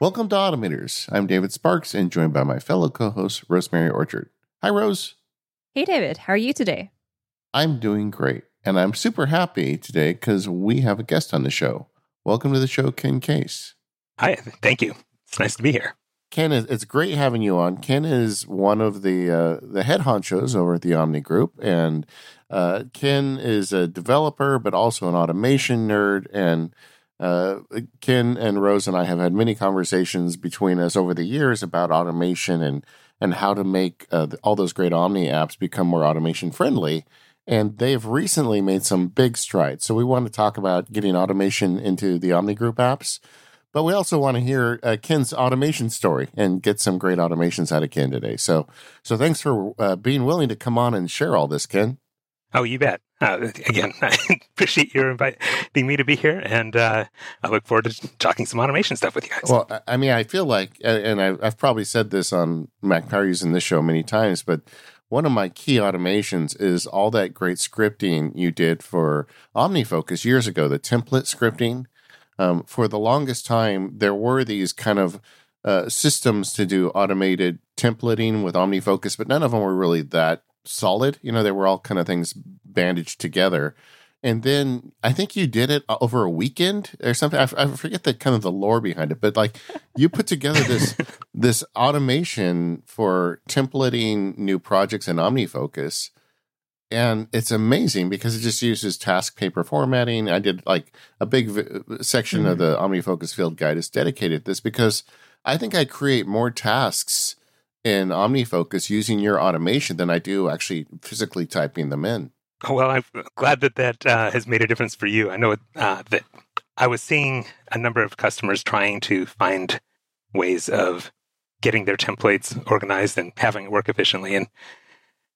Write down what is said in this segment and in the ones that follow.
Welcome to Automators. I'm David Sparks and joined by my fellow co host, Rosemary Orchard. Hi, Rose. Hey, David. How are you today? I'm doing great. And I'm super happy today because we have a guest on the show. Welcome to the show, Ken Case. Hi, thank you. It's nice to be here. Ken, it's great having you on. Ken is one of the uh, the head honchos over at the Omni Group, and uh, Ken is a developer, but also an automation nerd. And uh, Ken and Rose and I have had many conversations between us over the years about automation and and how to make uh, all those great Omni apps become more automation friendly. And they have recently made some big strides. So we want to talk about getting automation into the Omni Group apps. But we also want to hear uh, Ken's automation story and get some great automations out of Ken today. So, so thanks for uh, being willing to come on and share all this, Ken. Oh, you bet. Uh, again, I appreciate your inviting me to be here, and uh, I look forward to talking some automation stuff with you guys. Well, I mean, I feel like, and I've probably said this on Mac Power using this show many times, but one of my key automations is all that great scripting you did for OmniFocus years ago, the template scripting. Um, for the longest time, there were these kind of uh, systems to do automated templating with OmniFocus, but none of them were really that solid. You know, they were all kind of things bandaged together. And then I think you did it over a weekend or something. I, I forget the kind of the lore behind it, but like you put together this this automation for templating new projects in OmniFocus, and it's amazing because it just uses task paper formatting. I did like a big v- section mm-hmm. of the OmniFocus field guide is dedicated to this because I think I create more tasks in OmniFocus using your automation than I do actually physically typing them in. Well, I'm glad that that uh, has made a difference for you. I know uh, that I was seeing a number of customers trying to find ways of getting their templates organized and having it work efficiently, and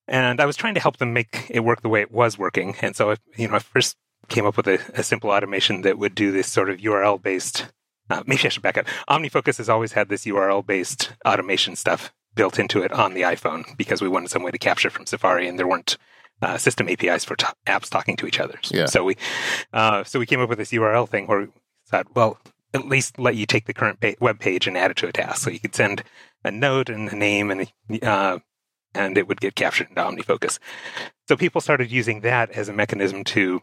and I was trying to help them make it work the way it was working. And so, you know, I first came up with a, a simple automation that would do this sort of URL based. Uh, maybe I should back up. OmniFocus has always had this URL based automation stuff built into it on the iPhone because we wanted some way to capture from Safari, and there weren't uh, system APIs for t- apps talking to each other. Yeah. So we, uh, so we came up with this URL thing where we thought, well, at least let you take the current pa- web page and add it to a task. So you could send a note and a name and uh, and it would get captured into OmniFocus. So people started using that as a mechanism to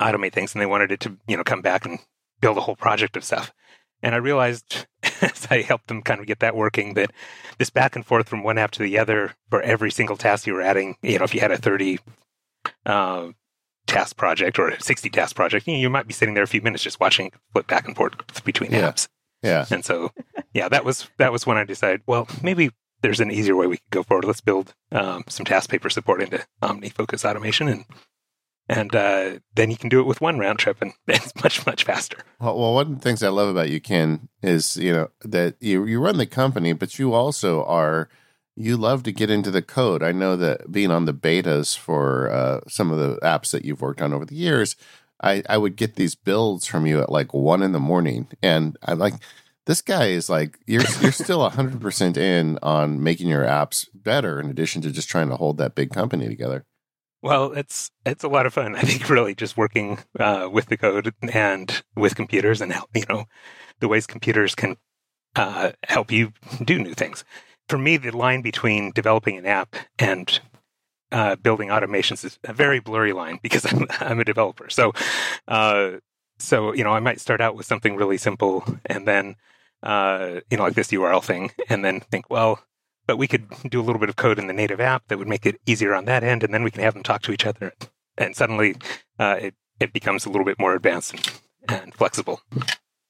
automate things, and they wanted it to you know come back and build a whole project of stuff. And I realized as I helped them kind of get that working that this back and forth from one app to the other for every single task you were adding, you know, if you had a 30 uh, task project or a 60 task project, you, know, you might be sitting there a few minutes just watching flip back and forth between yeah. apps. Yeah. And so, yeah, that was that was when I decided, well, maybe there's an easier way we could go forward. Let's build um, some task paper support into OmniFocus automation and and uh, then you can do it with one round trip, and it's much much faster. Well, well, one of the things I love about you, Ken, is you know that you you run the company, but you also are you love to get into the code. I know that being on the betas for uh, some of the apps that you've worked on over the years, I, I would get these builds from you at like one in the morning, and I'm like, this guy is like, you're you're still hundred percent in on making your apps better, in addition to just trying to hold that big company together. Well, it's it's a lot of fun. I think really just working uh, with the code and with computers and you know the ways computers can uh, help you do new things. For me, the line between developing an app and uh, building automations is a very blurry line because I'm, I'm a developer. So, uh, so you know, I might start out with something really simple and then uh, you know like this URL thing, and then think, well, but we could do a little bit of code in the native app that would make it easier on that end, and then we can have them talk to each other, and suddenly uh, it it becomes a little bit more advanced and, and flexible.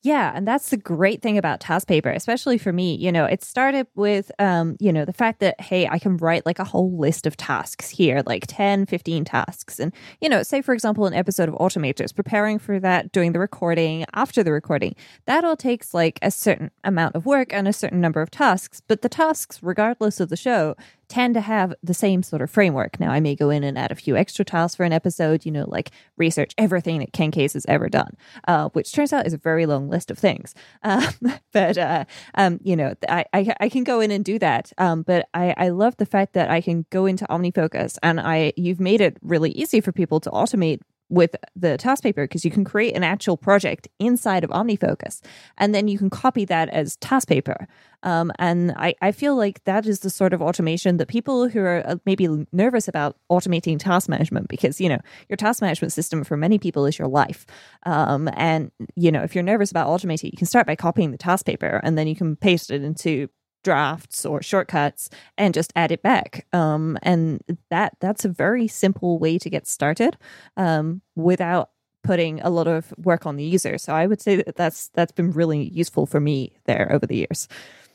Yeah, and that's the great thing about task paper, especially for me. You know, it started with um, you know, the fact that hey, I can write like a whole list of tasks here, like 10, 15 tasks. And you know, say for example an episode of Automators, preparing for that, doing the recording, after the recording. That all takes like a certain amount of work and a certain number of tasks, but the tasks regardless of the show tend to have the same sort of framework. Now, I may go in and add a few extra tiles for an episode, you know, like research everything that Ken Case has ever done, uh, which turns out is a very long list of things. Um, but, uh, um, you know, I, I, I, can go in and do that. Um, but I, I love the fact that I can go into OmniFocus and I you've made it really easy for people to automate with the task paper because you can create an actual project inside of OmniFocus and then you can copy that as task paper. Um, and I, I feel like that is the sort of automation that people who are uh, maybe nervous about automating task management because, you know, your task management system for many people is your life. Um, and, you know, if you're nervous about automating, you can start by copying the task paper and then you can paste it into drafts or shortcuts and just add it back. Um, and that that's a very simple way to get started um, without putting a lot of work on the user. So I would say that that's that's been really useful for me there over the years.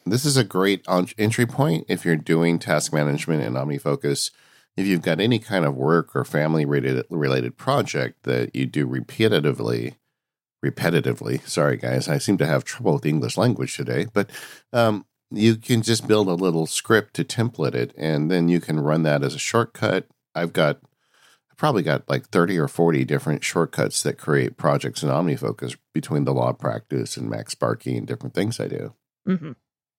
This is a great entry point if you're doing task management in OmniFocus. If you've got any kind of work or family related related project that you do repetitively, repetitively. Sorry, guys, I seem to have trouble with the English language today. But um, you can just build a little script to template it and then you can run that as a shortcut. I've got i probably got like 30 or 40 different shortcuts that create projects in omnifocus between the law practice and MacSparky and different things i do. Mm-hmm.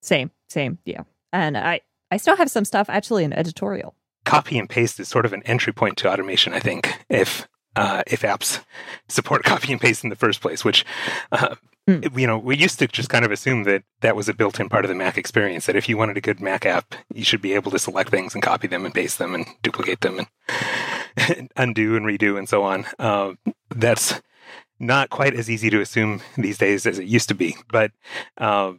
same same yeah. And i i still have some stuff actually in editorial. Copy and paste is sort of an entry point to automation i think if uh, if apps support copy and paste in the first place, which uh, Mm. You know, we used to just kind of assume that that was a built-in part of the Mac experience. That if you wanted a good Mac app, you should be able to select things and copy them and paste them and duplicate them and undo and redo and so on. Uh, that's not quite as easy to assume these days as it used to be. But, uh,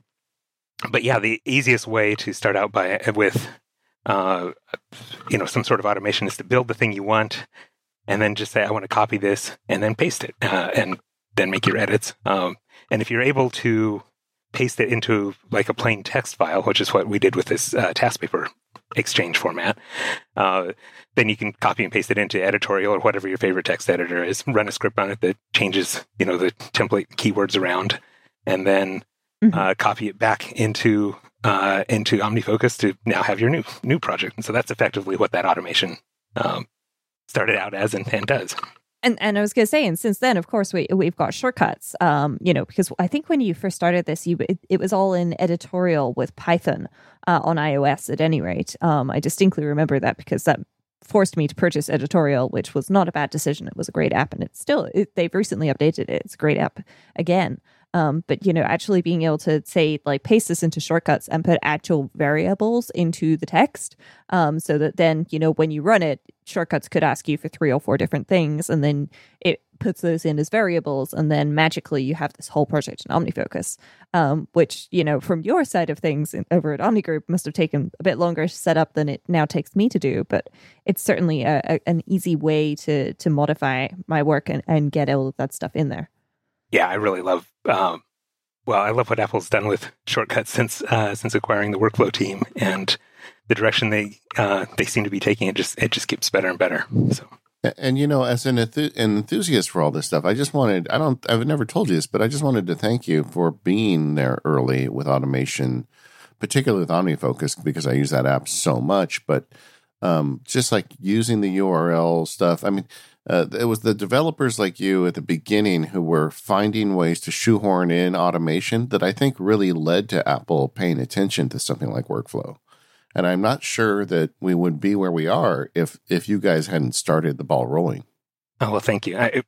but yeah, the easiest way to start out by with, uh, you know, some sort of automation is to build the thing you want, and then just say, I want to copy this, and then paste it, uh, and then make your edits. Um, and if you're able to paste it into like a plain text file, which is what we did with this uh, task paper exchange format, uh, then you can copy and paste it into editorial or whatever your favorite text editor is. Run a script on it that changes, you know, the template keywords around, and then mm-hmm. uh, copy it back into uh, into OmniFocus to now have your new new project. And so that's effectively what that automation um, started out as and, and does. And and I was going to say, and since then, of course, we we've got shortcuts. Um, you know, because I think when you first started this, you it, it was all in editorial with Python uh, on iOS. At any rate, um, I distinctly remember that because that forced me to purchase editorial, which was not a bad decision. It was a great app, and it's still it, they've recently updated it. It's a great app again. Um, but you know, actually being able to say like paste this into shortcuts and put actual variables into the text, um, so that then you know when you run it, shortcuts could ask you for three or four different things, and then it puts those in as variables, and then magically you have this whole project in OmniFocus, um, which you know from your side of things over at OmniGroup must have taken a bit longer to set up than it now takes me to do, but it's certainly a, a, an easy way to to modify my work and, and get all of that stuff in there yeah, I really love. Um, well, I love what Apple's done with shortcuts since uh, since acquiring the workflow team and the direction they uh, they seem to be taking. It just it just keeps better and better. So. And you know, as an, an enthusiast for all this stuff, I just wanted, I don't, I've never told you this, but I just wanted to thank you for being there early with automation, particularly with OmniFocus, because I use that app so much. But um, just like using the URL stuff, I mean, uh, it was the developers like you at the beginning who were finding ways to shoehorn in automation that I think really led to Apple paying attention to something like workflow. And I'm not sure that we would be where we are if if you guys hadn't started the ball rolling. Oh well, thank you. I, it,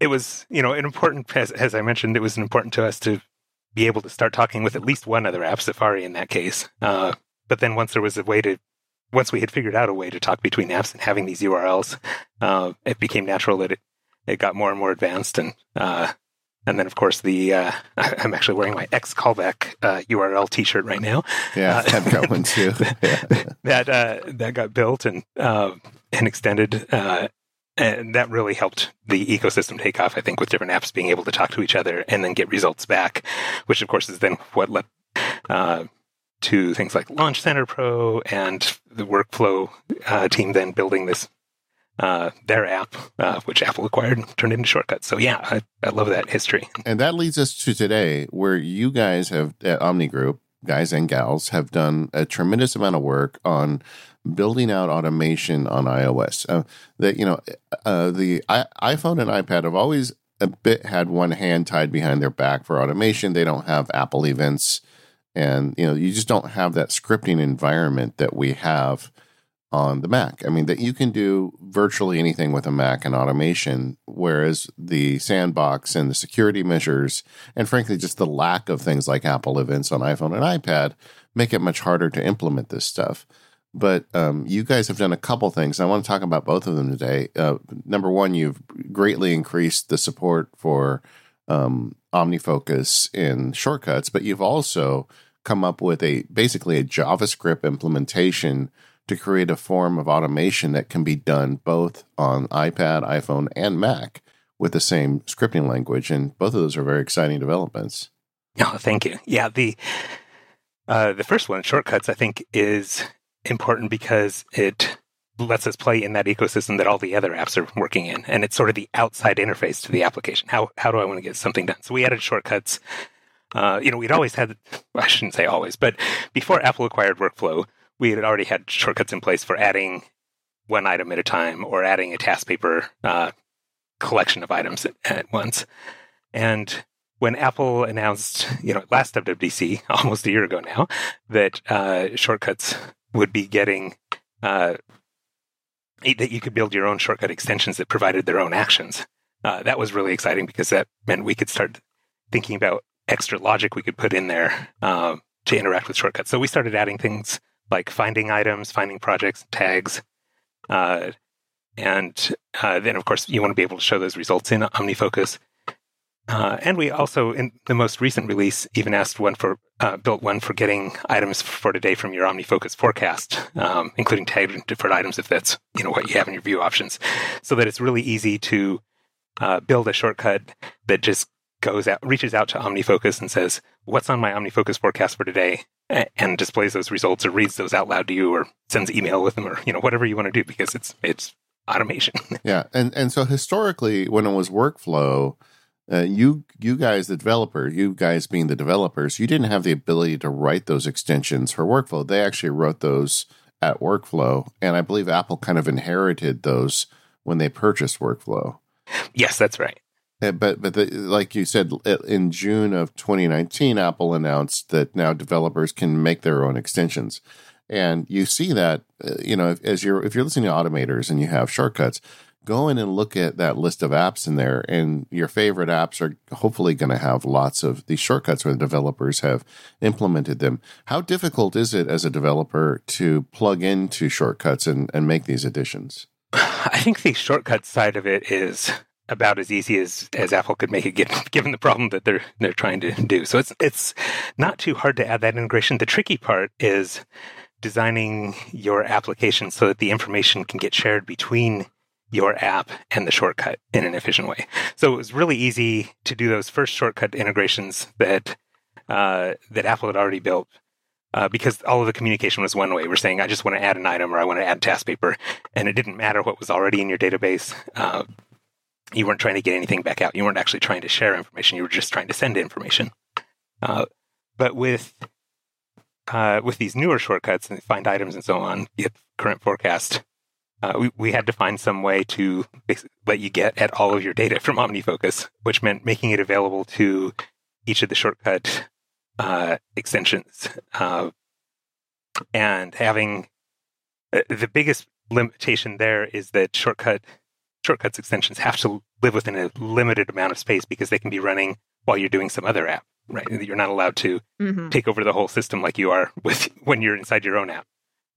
it was you know an important as, as I mentioned, it was important to us to be able to start talking with at least one other app, Safari in that case. Uh, but then once there was a way to once we had figured out a way to talk between apps and having these URLs, uh, it became natural that it, it got more and more advanced. And uh, and then of course the uh, I'm actually wearing my X callback URL uh, T-shirt right now. Yeah, uh, I've got one too. that uh, that got built and and extended. and that really helped the ecosystem take off, I think, with different apps being able to talk to each other and then get results back, which of course is then what led to things like Launch Center Pro and the workflow uh, team then building this uh, their app, uh, which Apple acquired and turned into Shortcuts. So yeah, I, I, love that history. And that leads us to today, where you guys have at Omni Group, guys and gals, have done a tremendous amount of work on building out automation on iOS. Uh, that you know, uh, the I- iPhone and iPad have always a bit had one hand tied behind their back for automation. They don't have Apple events and you know you just don't have that scripting environment that we have on the Mac. I mean, that you can do virtually anything with a Mac and automation, whereas the sandbox and the security measures, and frankly, just the lack of things like Apple events on iPhone and iPad make it much harder to implement this stuff. But um, you guys have done a couple things. I want to talk about both of them today. Uh, number one, you've greatly increased the support for um, OmniFocus in shortcuts, but you've also come up with a basically a JavaScript implementation to create a form of automation that can be done both on iPad, iPhone, and Mac with the same scripting language. And both of those are very exciting developments. Oh, thank you. Yeah, the uh, the first one, shortcuts, I think is important because it lets us play in that ecosystem that all the other apps are working in, and it's sort of the outside interface to the application. How how do I want to get something done? So we added shortcuts. Uh, you know, we'd always had, I shouldn't say always, but before Apple acquired Workflow, we had already had shortcuts in place for adding one item at a time or adding a task paper uh, collection of items at, at, once. And when Apple announced, you know, last WWDC, almost a year ago now, that uh, shortcuts would be getting uh, that you could build your own shortcut extensions that provided their own actions. Uh, that was really exciting because that meant we could start thinking about extra logic we could put in there um, to interact with shortcuts. So we started adding things like finding items, finding projects, tags. Uh, and uh, then, of course, you want to be able to show those results in OmniFocus. Uh, and we also, in the most recent release, even asked one for uh, built one for getting items for today from your OmniFocus forecast, um, including tagged different items if that's you know what you have in your view options, so that it's really easy to uh, build a shortcut that just goes out, reaches out to OmniFocus and says, "What's on my OmniFocus forecast for today?" and displays those results or reads those out loud to you or sends email with them or you know whatever you want to do because it's it's automation. yeah, and and so historically, when it was workflow. Uh, you you guys the developer you guys being the developers you didn't have the ability to write those extensions for workflow. They actually wrote those at workflow and i believe apple kind of inherited those when they purchased workflow. Yes that's right. Uh, but but the, like you said, in June of 2019, Apple announced that now developers can make their own extensions, and you see that uh, you know as you're if you're listening to automators and you have shortcuts, go in and look at that list of apps in there, and your favorite apps are hopefully going to have lots of these shortcuts where the developers have implemented them. How difficult is it as a developer to plug into shortcuts and, and make these additions? I think the shortcut side of it is about as easy as, as Apple could make it, given the problem that they're they're trying to do. So it's it's not too hard to add that integration. The tricky part is designing your application so that the information can get shared between your app and the shortcut in an efficient way. So it was really easy to do those first shortcut integrations that uh, that Apple had already built. Uh, because all of the communication was one way. We're saying, I just want to add an item or I want to add task paper. And it didn't matter what was already in your database. Uh, you weren't trying to get anything back out. You weren't actually trying to share information. You were just trying to send information. Uh, but with uh, with these newer shortcuts and find items and so on, get current forecast, uh, we, we had to find some way to let you get at all of your data from OmniFocus, which meant making it available to each of the shortcut uh, extensions uh, and having uh, the biggest limitation there is that shortcut shortcuts extensions have to live within a limited amount of space because they can be running while you're doing some other app, right? You're not allowed to mm-hmm. take over the whole system like you are with when you're inside your own app.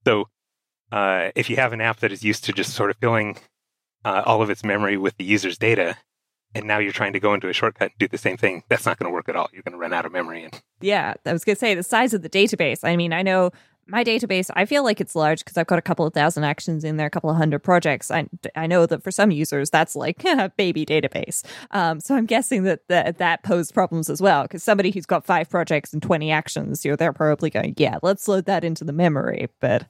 So uh, if you have an app that is used to just sort of filling uh, all of its memory with the user's data, and now you're trying to go into a shortcut and do the same thing, that's not going to work at all. You're going to run out of memory. And yeah, I was going to say the size of the database. I mean, I know my database, I feel like it's large because I've got a couple of thousand actions in there, a couple of hundred projects. I, I know that for some users, that's like a baby database. Um, so I'm guessing that that, that posed problems as well because somebody who's got five projects and 20 actions, you know, they're probably going, yeah, let's load that into the memory. But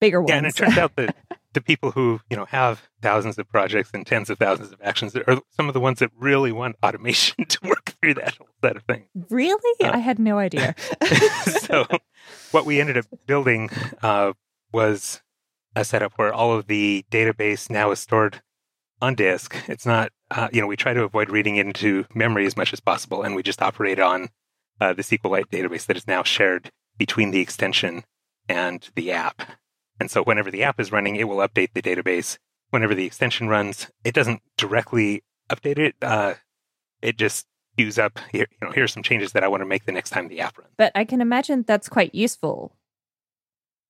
bigger ones. Yeah, and it turns out that the people who you know have thousands of projects and tens of thousands of actions are some of the ones that really want automation to work through that whole set of things. Really, uh, I had no idea. so, what we ended up building uh, was a setup where all of the database now is stored on disk. It's not, uh, you know, we try to avoid reading into memory as much as possible, and we just operate on uh, the SQLite database that is now shared between the extension and the app. And so whenever the app is running, it will update the database. Whenever the extension runs, it doesn't directly update it. Uh, it just queues up here, you know, here's some changes that I want to make the next time the app runs. But I can imagine that's quite useful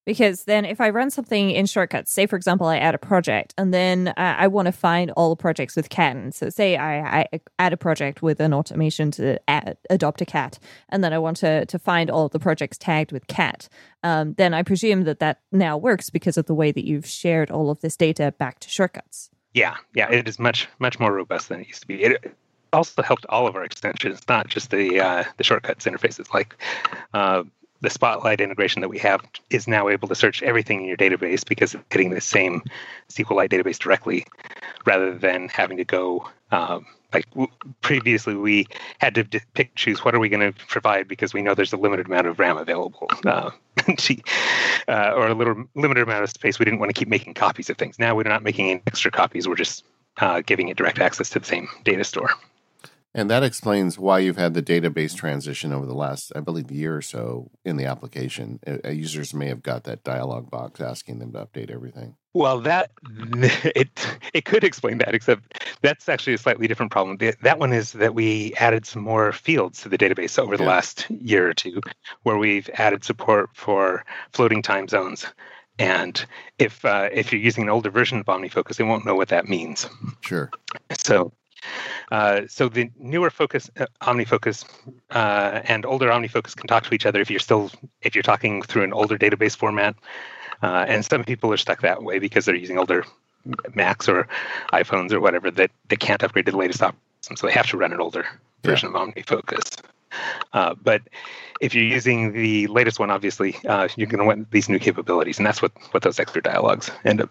because then if I run something in shortcuts, say for example, I add a project and then I, I want to find all projects with cat. And so say I, I, add a project with an automation to add, adopt a cat, and then I want to, to find all the projects tagged with cat. Um, then I presume that that now works because of the way that you've shared all of this data back to shortcuts. Yeah, yeah, it is much much more robust than it used to be. It also helped all of our extensions, not just the uh, the shortcuts interfaces. Like uh, the Spotlight integration that we have is now able to search everything in your database because it's hitting the same SQLite database directly, rather than having to go. Um, like previously, we had to pick choose what are we going to provide because we know there's a limited amount of RAM available, uh, uh, or a little limited amount of space. We didn't want to keep making copies of things. Now we're not making any extra copies. We're just uh, giving it direct access to the same data store. And that explains why you've had the database transition over the last, I believe, year or so in the application. Uh, users may have got that dialog box asking them to update everything. Well, that it it could explain that, except that's actually a slightly different problem. That one is that we added some more fields to the database over the yeah. last year or two, where we've added support for floating time zones. And if uh, if you're using an older version of OmniFocus, they won't know what that means. Sure. So uh, so the newer focus uh, OmniFocus uh, and older OmniFocus can talk to each other if you're still if you're talking through an older database format. Uh, and some people are stuck that way because they're using older Macs or iPhones or whatever that they can't upgrade to the latest operating system, so they have to run an older version yeah. of OmniFocus. Uh, but if you're using the latest one, obviously uh, you're going to want these new capabilities, and that's what what those extra dialogues end up.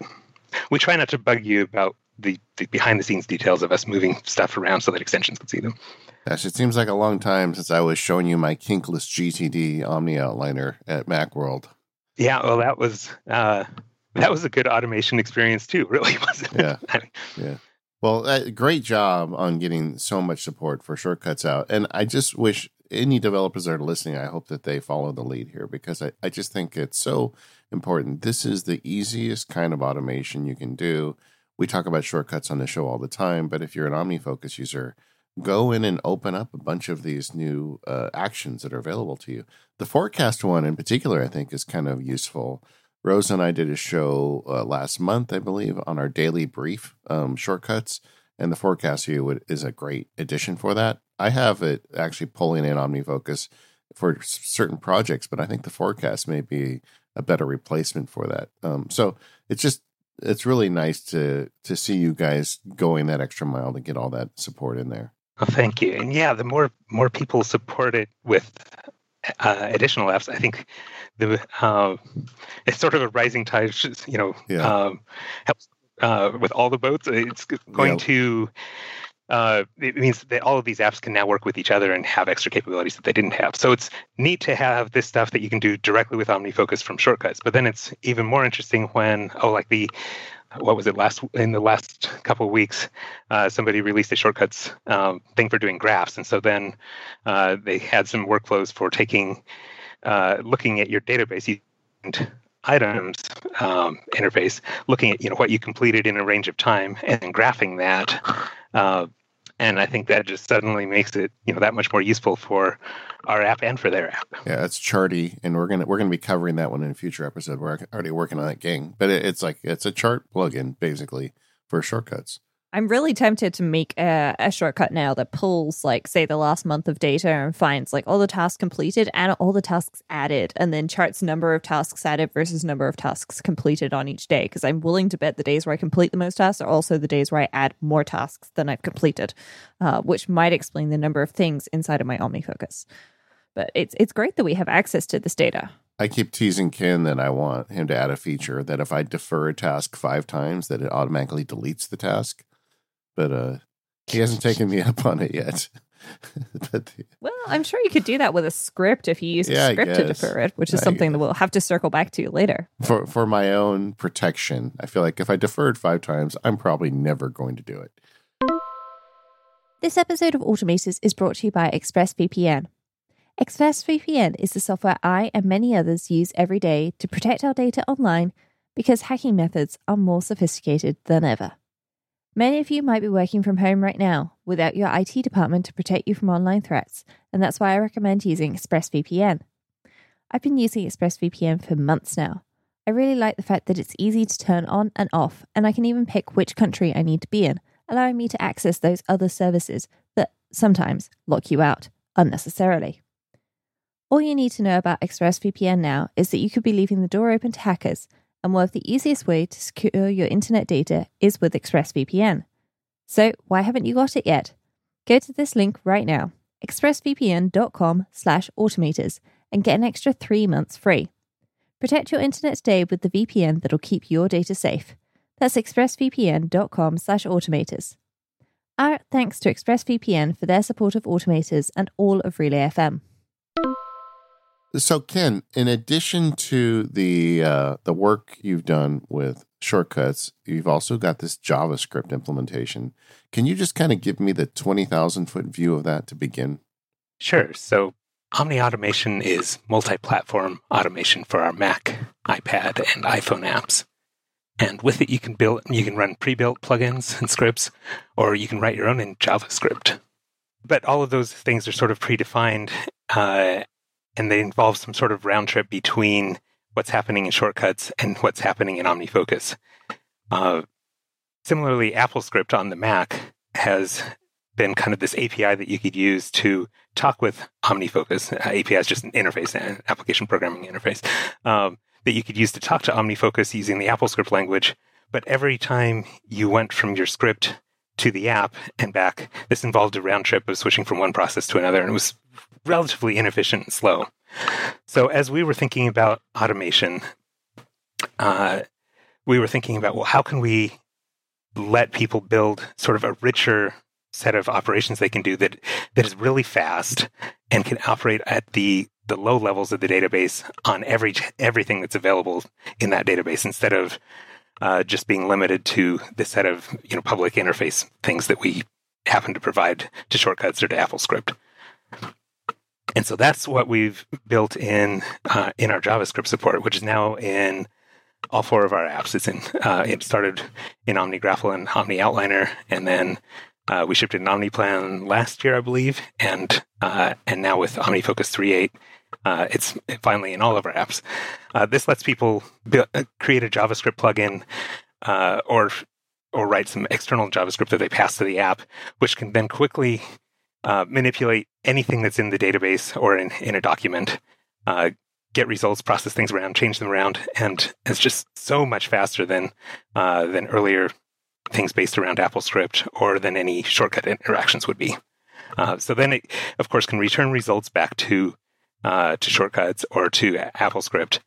We try not to bug you about the, the behind the scenes details of us moving stuff around so that extensions can see them. Gosh, it seems like a long time since I was showing you my kinkless GTD Omni outliner at Macworld. Yeah, well, that was uh, that was a good automation experience too. Really, wasn't it? Yeah, yeah. Well, uh, great job on getting so much support for shortcuts out, and I just wish any developers that are listening, I hope that they follow the lead here because I, I just think it's so important. This is the easiest kind of automation you can do we talk about shortcuts on the show all the time, but if you're an OmniFocus user, go in and open up a bunch of these new uh, actions that are available to you. The forecast one in particular, I think, is kind of useful. Rose and I did a show uh, last month, I believe, on our daily brief um, shortcuts, and the forecast view is a great addition for that. I have it actually pulling in OmniFocus for certain projects, but I think the forecast may be a better replacement for that. Um, so it's just it's really nice to to see you guys going that extra mile to get all that support in there. Oh, thank you. And yeah, the more more people support it with uh, additional apps, I think the uh, it's sort of a rising tide. You know, yeah. um, helps uh, with all the boats. It's going yeah. to uh, it means that all of these apps can now work with each other and have extra capabilities that they didn't have. So it's neat to have this stuff that you can do directly with OmniFocus from shortcuts. But then it's even more interesting when, oh, like the what was it last in the last couple of weeks uh, somebody released a shortcuts um, thing for doing graphs and so then uh, they had some workflows for taking uh, looking at your database and items um, interface looking at you know what you completed in a range of time and graphing that uh, and I think that just suddenly makes it you know that much more useful for our app and for their app. Yeah, it's Charty, and we're gonna we're gonna be covering that one in a future episode. We're already working on that gang, but it, it's like it's a chart plugin basically for shortcuts. I'm really tempted to make a, a, shortcut now that pulls, like, say, the last month of data and finds like all the tasks completed and all the tasks added, and then charts number of tasks added versus number of tasks completed on each day. Because I'm willing to bet the days where I complete the most tasks are also the days where I add more tasks than I've completed, uh, which might explain the number of things inside of my OmniFocus. But it's it's great that we have access to this data. I keep teasing Ken that I want him to add a feature that if I defer a task five times, that it automatically deletes the task but uh, he hasn't taken me up on it yet. but, well, I'm sure you could do that with a script if you use yeah, a script to defer it, which is I, something that we'll have to circle back to later. For for my own protection, I feel like if I deferred five times, I'm probably never going to do it. This episode of Automators is brought to you by ExpressVPN. ExpressVPN is the software I and many others use every day to protect our data online because hacking methods are more sophisticated than ever. Many of you might be working from home right now without your IT department to protect you from online threats, and that's why I recommend using ExpressVPN. I've been using ExpressVPN for months now. I really like the fact that it's easy to turn on and off, and I can even pick which country I need to be in, allowing me to access those other services that sometimes lock you out unnecessarily. All you need to know about ExpressVPN now is that you could be leaving the door open to hackers, and one of the easiest way to secure your internet data is with ExpressVPN. So why haven't you got it yet? Go to this link right now, expressvpn.com slash automators, and get an extra three months free. Protect your internet today with the VPN that'll keep your data safe. That's expressvpn.com slash automators. Our thanks to ExpressVPN for their support of automators and all of Relay FM. So, Ken, in addition to the uh, the work you've done with shortcuts, you've also got this JavaScript implementation. Can you just kind of give me the twenty thousand foot view of that to begin? Sure. So, Omni Automation is multi-platform automation for our Mac, iPad, and iPhone apps. And with it, you can build, you can run pre-built plugins and scripts, or you can write your own in JavaScript. But all of those things are sort of predefined, uh, and they involve some sort of round trip between what's happening in shortcuts and what's happening in OmniFocus. Uh, similarly, AppleScript on the Mac has been kind of this API that you could use to talk with OmniFocus. Uh, API is just an interface, an application programming interface um, that you could use to talk to OmniFocus using the AppleScript language. But every time you went from your script to the app and back, this involved a round trip of switching from one process to another, and it was relatively inefficient and slow. So as we were thinking about automation, uh, we were thinking about well, how can we let people build sort of a richer set of operations they can do that that is really fast and can operate at the the low levels of the database on every everything that's available in that database instead of uh, just being limited to the set of you know public interface things that we happen to provide to shortcuts or to AppleScript. And so that's what we've built in uh, in our JavaScript support, which is now in all four of our apps. It's in uh, it started in OmniGraffle and Omni Outliner, and then uh, we shipped an OmniPlan last year, I believe, and uh, and now with OmniFocus 3.8, uh, it's finally in all of our apps. Uh, this lets people build, uh, create a JavaScript plugin or or write some external JavaScript that they pass to the app, which can then quickly manipulate anything that's in the database or in, in a document, get results, process things around, change them around, and it's just so much faster than than earlier things based around AppleScript or than any shortcut interactions would be. Uh, so then it, of course, can return results back to uh, to shortcuts or to AppleScript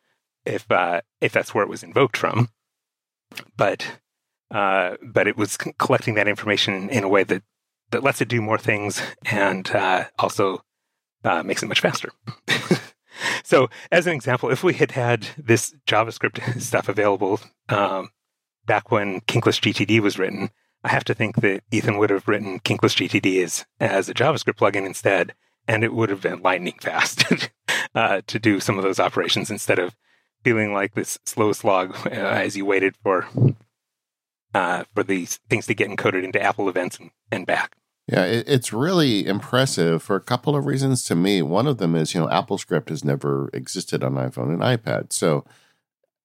if uh, if that's where it was invoked from. But uh, but it was collecting that information in a way that that lets it do more things and uh, also uh, makes it much faster. so, as an example, if we had had this JavaScript stuff available um, back when Kinkless GTD was written, I have to think that Ethan would have written Kinkless GTD as, as a JavaScript plugin instead, and it would have been lightning fast uh, to do some of those operations instead of feeling like this slow slog uh, as you waited for uh, for these things to get encoded into Apple events and, and back. Yeah, it, it's really impressive for a couple of reasons to me. One of them is, you know, AppleScript has never existed on iPhone and iPad. So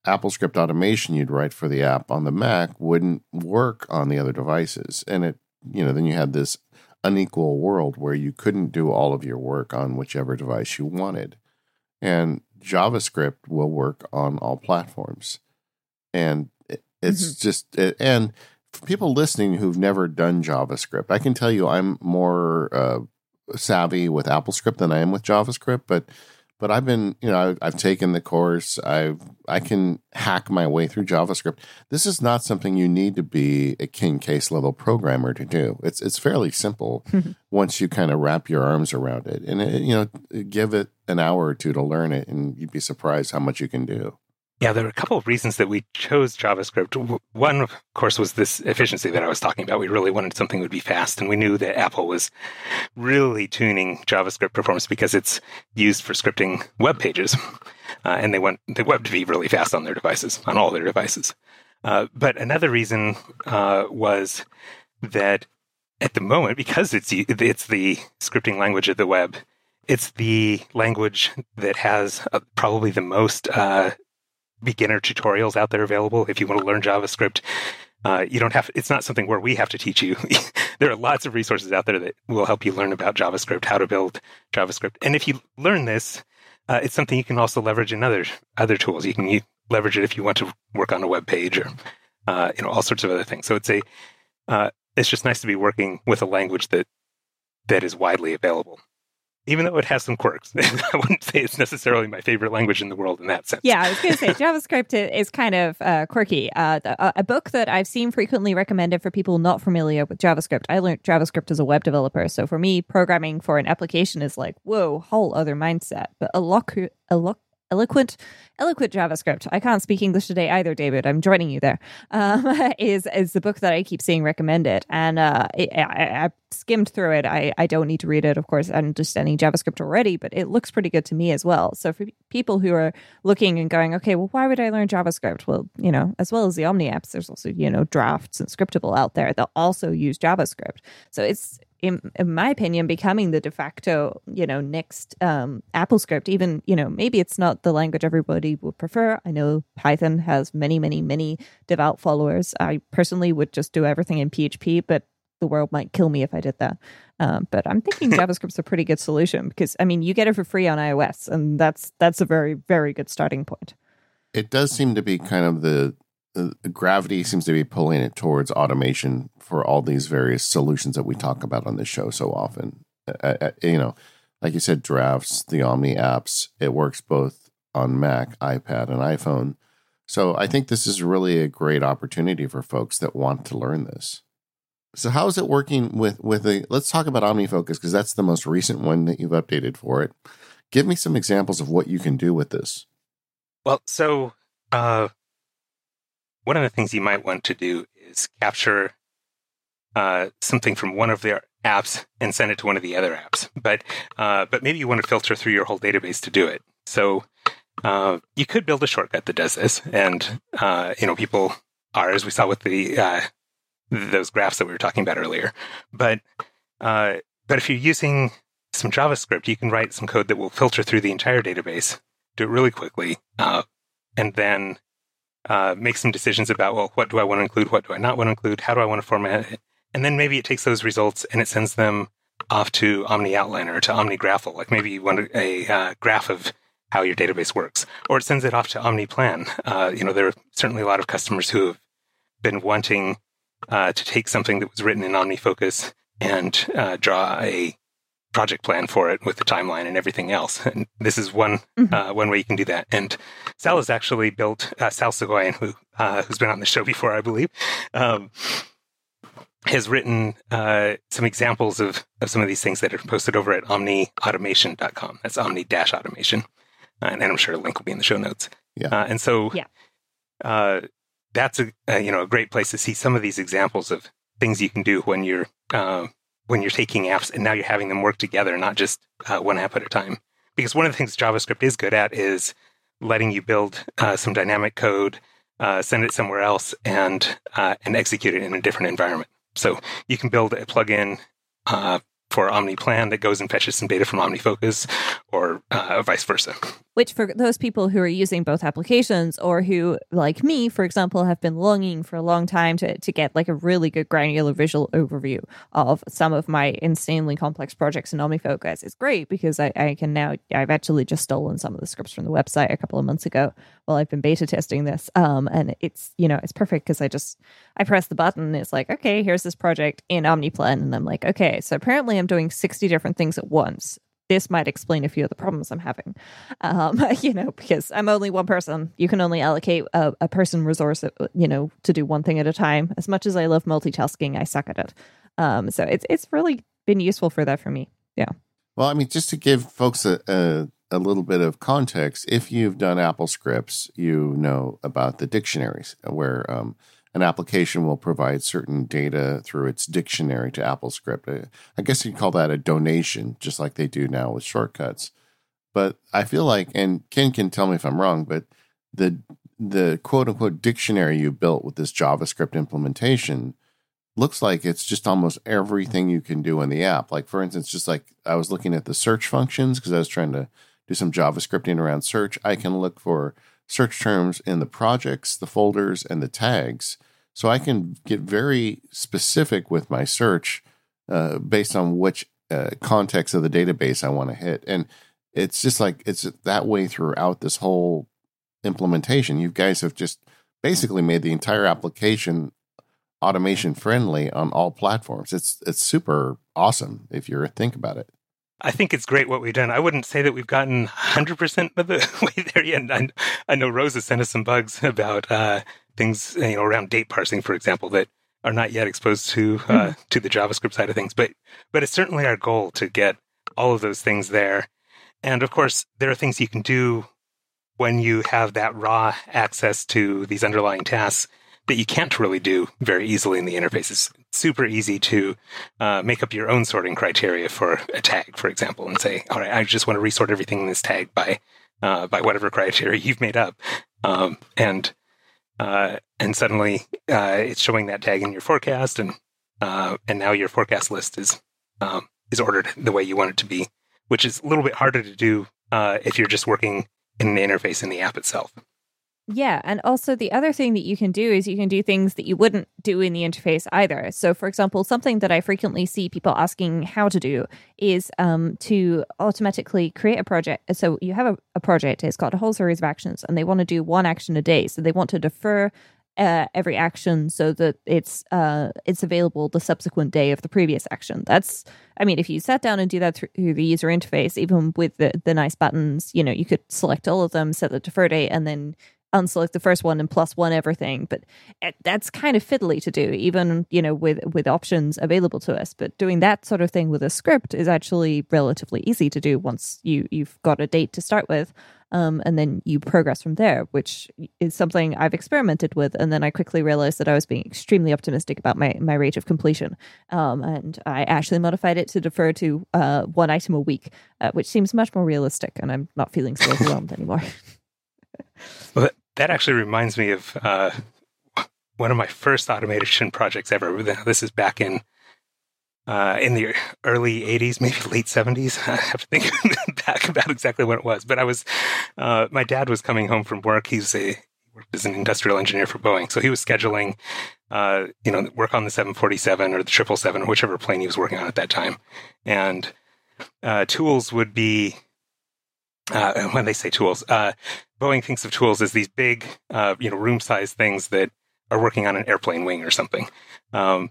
AppleScript automation you'd write for the app on the Mac wouldn't work on the other devices. And it, you know, then you had this unequal world where you couldn't do all of your work on whichever device you wanted. And JavaScript will work on all platforms. And it's mm-hmm. just, it, and people listening who've never done JavaScript, I can tell you I'm more uh, savvy with AppleScript than I am with JavaScript, but but I've been, you know, I've, I've, taken the course. I've I can hack my way through JavaScript. This is not something you need to be a Ken Case level programmer to do. It's it's fairly simple once you kind of wrap your arms around it, and it, you know, give it an hour or two to learn it, and you'd be surprised how much you can do. Yeah, there were a couple of reasons that we chose JavaScript. One, of course, was this efficiency that I was talking about. We really wanted something that would be fast, and we knew that Apple was really tuning JavaScript performance because it's used for scripting web pages, uh, and they want the web to be really fast on their devices, on all their devices. Uh, but another reason uh, was that at the moment, because it's it's the scripting language of the web, it's the language that has uh, probably the most uh, beginner tutorials out there available if you want to learn JavaScript. Uh, you don't have it's not something where we have to teach you. there are lots of resources out there that will help you learn about JavaScript, how to build JavaScript. And if you learn this, uh, it's something you can also leverage in other other tools. You can leverage it if you want to work on a web page or uh, you know all sorts of other things. So it's a uh, it's just nice to be working with a language that that is widely available even though it has some quirks. I wouldn't say it's necessarily my favorite language in the world in that sense. Yeah, I was going to say JavaScript is kind of uh, quirky. Uh, a book that I've seen frequently recommended for people not familiar with JavaScript. I learned JavaScript as a web developer, so for me, programming for an application is like whoa, whole other mindset. But a lock, a lock, eloquent eloquent javascript. I can't speak english today either david. I'm joining you there. Um, is is the book that i keep seeing recommended. And uh, it, I, I, skimmed through it. I, I don't need to read it of course i'm understanding javascript already but it looks pretty good to me as well. So for people who are looking and going okay well why would i learn javascript? Well you know as well as the omni apps there's also you know drafts and scriptable out there that also use javascript. So it's in, in, my opinion, becoming the de facto, you know, next um, Apple script. Even, you know, maybe it's not the language everybody would prefer. I know Python has many, many, many devout followers. I personally would just do everything in PHP, but the world might kill me if I did that. Um, but I'm thinking JavaScript's a pretty good solution because I mean, you get it for free on iOS, and that's that's a very, very good starting point. It does seem to be kind of the Uh, gravity seems to be pulling it towards automation for all these various solutions that we talk about on this show so often. Uh, uh, you know, like you said, drafts, the Omni apps, it works both on Mac, iPad, and iPhone. So I think this is really a great opportunity for folks that want to learn this. So how is it working with with a? Let's talk about OmniFocus because that's the most recent one that you've updated for it. Give me some examples of what you can do with this. Well, so uh, one of the things you might want to do is capture uh, something from one of their apps and send it to one of the other apps. But uh, but maybe you want to filter through your whole database to do it. So uh, you could build a shortcut that does this, and uh, you know people are, as we saw with the uh, those graphs that we were talking about earlier. But uh, but if you're using some JavaScript, you can write some code that will filter through the entire database, do it really quickly, and then uh, make some decisions about, well, what do I want to include? What do I not want to include? How do I want to format it? And then maybe it takes those results and it sends them off to Omni Outliner to OmniGraffle. Like maybe you want a, uh, graph of how your database works, or it sends it off to Omni Plan. Uh, you know, there are certainly a lot of customers who have been wanting uh, to take something that was written in OmniFocus and uh, draw a project plan for it with the timeline and everything else. And this is one mm-hmm. uh, one way you can do that. And Sal has actually built uh, Sal Soghoian, who uh, who's been on the show before, I believe. Um, has written uh, some examples of, of some of these things that are posted over at omniautomation.com. That's Omni Dash Automation, Uh, and I'm sure a link will be in the show notes. Yeah. Uh, and so yeah. Uh, that's a, a, you know a great place to see some of these examples of things you can do when you're uh, when you're taking apps and now you're having them work together, not just uh, one app at a time. Because one of the things JavaScript is good at is letting you build uh, some dynamic code, uh, send it somewhere else, and uh, and execute it in a different environment. So you can build a plugin uh, for OmniPlan that goes and fetches some data from OmniFocus or uh, vice versa. Which, for those people who are using both applications or who, like me, for example, have been longing for a long time to, to get like a really good granular visual overview of some of my insanely complex projects in OmniFocus, is great because I, I can now, I've actually just stolen some of the scripts from the website a couple of months ago while I've been beta testing this. Um, and it's, you know, it's perfect because I just, I press the button. It's like, okay, here's this project in OmniPlan. And I'm like, okay, so apparently I'm doing 60 different things at once. This might explain a few of the problems I'm having, um, you know, because I'm only one person. You can only allocate a, a person resource, uh, you know, to do one thing at a time. As much as I love multitasking, I suck at it. Um, so it's it's really been useful for that for me. Yeah. Well, I mean, just to give folks a, a a little bit of context, if you've done Apple scripts, you know about the dictionaries, where um, an application will provide certain data through its dictionary to AppleScript. I guess you'd call that a donation, just like they do now with shortcuts. But I feel like, and Ken can tell me if I'm wrong, but the the quote unquote dictionary you built with this JavaScript implementation looks like it's just almost everything you can do in the app. Like for instance, just like I was looking at the search functions because I was trying to do some JavaScripting around search. I can look for search terms in the projects, the folders, and the tags. So I can get very specific with my search uh, based on which uh, context of the database I want to hit. And it's just like it's that way throughout this whole implementation. You guys have just basically made the entire application automation friendly on all platforms. It's it's super awesome if you think about it. I think it's great what we've done. I wouldn't say that we've gotten 100% of the way there yet. I, I know Rose sent us some bugs about uh, things you know around date parsing, for example, that are not yet exposed to uh, mm-hmm. to the JavaScript side of things. But but it's certainly our goal to get all of those things there. And of course, there are things you can do when you have that raw access to these underlying tasks that you can't really do very easily in the interface. It's super easy to uh, make up your own sorting criteria for a tag, for example, and say, all right, I just want to resort everything in this tag by uh, by whatever criteria you've made up, um, and uh, and suddenly uh, it's showing that tag in your forecast, and uh, and now your forecast list is um, is ordered the way you want it to be, which is a little bit harder to do uh, if you're just working in an interface in the app itself. Yeah. And also, the other thing that you can do is you can do things that you wouldn't do in the interface either. So, for example, something that I frequently see people asking how to do is um, to automatically create a project. So, you have a, a project, it's got a whole series of actions, and they want to do one action a day. So, they want to defer uh, every action so that it's uh, it's available the subsequent day of the previous action. That's, I mean, if you sat down and do that through the user interface, even with the the nice buttons, you know, you could select all of them, set the defer date, and then unselect the first one and plus one everything but that's kind of fiddly to do even you know with with options available to us. But doing that sort of thing with a script is actually relatively easy to do once you you've got a date to start with um, and then you progress from there which is something i've experimented with. And then i quickly realized that i was being extremely optimistic about my my rate of completion. Um, and i actually modified it to defer to uh, one item a week uh, which seems much more realistic and i'm not feeling so overwhelmed anymore. Well, that actually reminds me of uh, one of my first automation projects ever. This is back in uh, in the early 80s, maybe late 70s. I have to think back about exactly when it was. But I was, uh, my dad was coming home from work. He's a, worked as an industrial engineer for Boeing. So he was scheduling, uh, you know, work on the 747 or the 777 or whichever plane he was working on at that time. And uh, tools would be uh, when they say tools, uh, Boeing thinks of tools as these big, uh, you know, room-sized things that are working on an airplane wing or something. Um,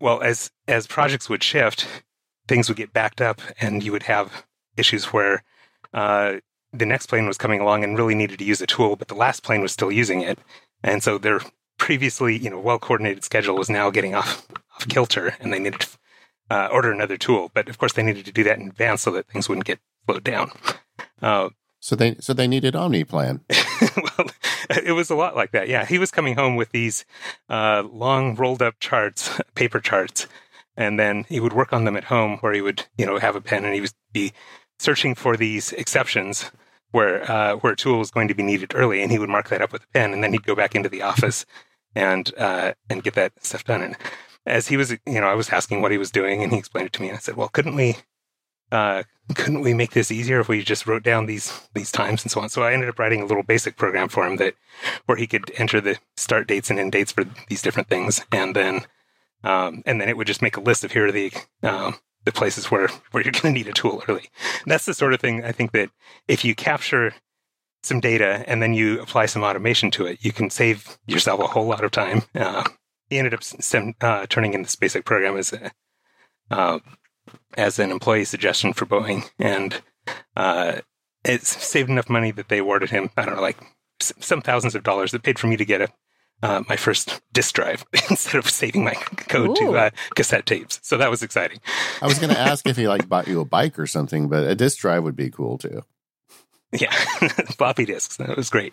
well, as as projects would shift, things would get backed up, and you would have issues where uh, the next plane was coming along and really needed to use a tool, but the last plane was still using it, and so their previously, you know, well coordinated schedule was now getting off off kilter, and they needed to uh, order another tool. But of course, they needed to do that in advance so that things wouldn't get slowed down. Uh, so they so they needed OmniPlan. well, it was a lot like that. Yeah, he was coming home with these uh, long rolled up charts, paper charts, and then he would work on them at home, where he would you know have a pen and he would be searching for these exceptions where uh, where a tool was going to be needed early, and he would mark that up with a pen, and then he'd go back into the office and uh, and get that stuff done. And as he was, you know, I was asking what he was doing, and he explained it to me, and I said, "Well, couldn't we uh, couldn't we make this easier if we just wrote down these these times and so on? So I ended up writing a little basic program for him that where he could enter the start dates and end dates for these different things, and then um, and then it would just make a list of here are the um, the places where where you're going to need a tool early. And that's the sort of thing I think that if you capture some data and then you apply some automation to it, you can save yourself a whole lot of time. Uh, he ended up sem- uh, turning in this basic program as a uh, as an employee suggestion for Boeing, and uh, it saved enough money that they awarded him I don't know like some thousands of dollars that paid for me to get a uh, my first disk drive instead of saving my code Ooh. to uh, cassette tapes. So that was exciting. I was going to ask if he like bought you a bike or something, but a disk drive would be cool too. Yeah, floppy disks. That was great.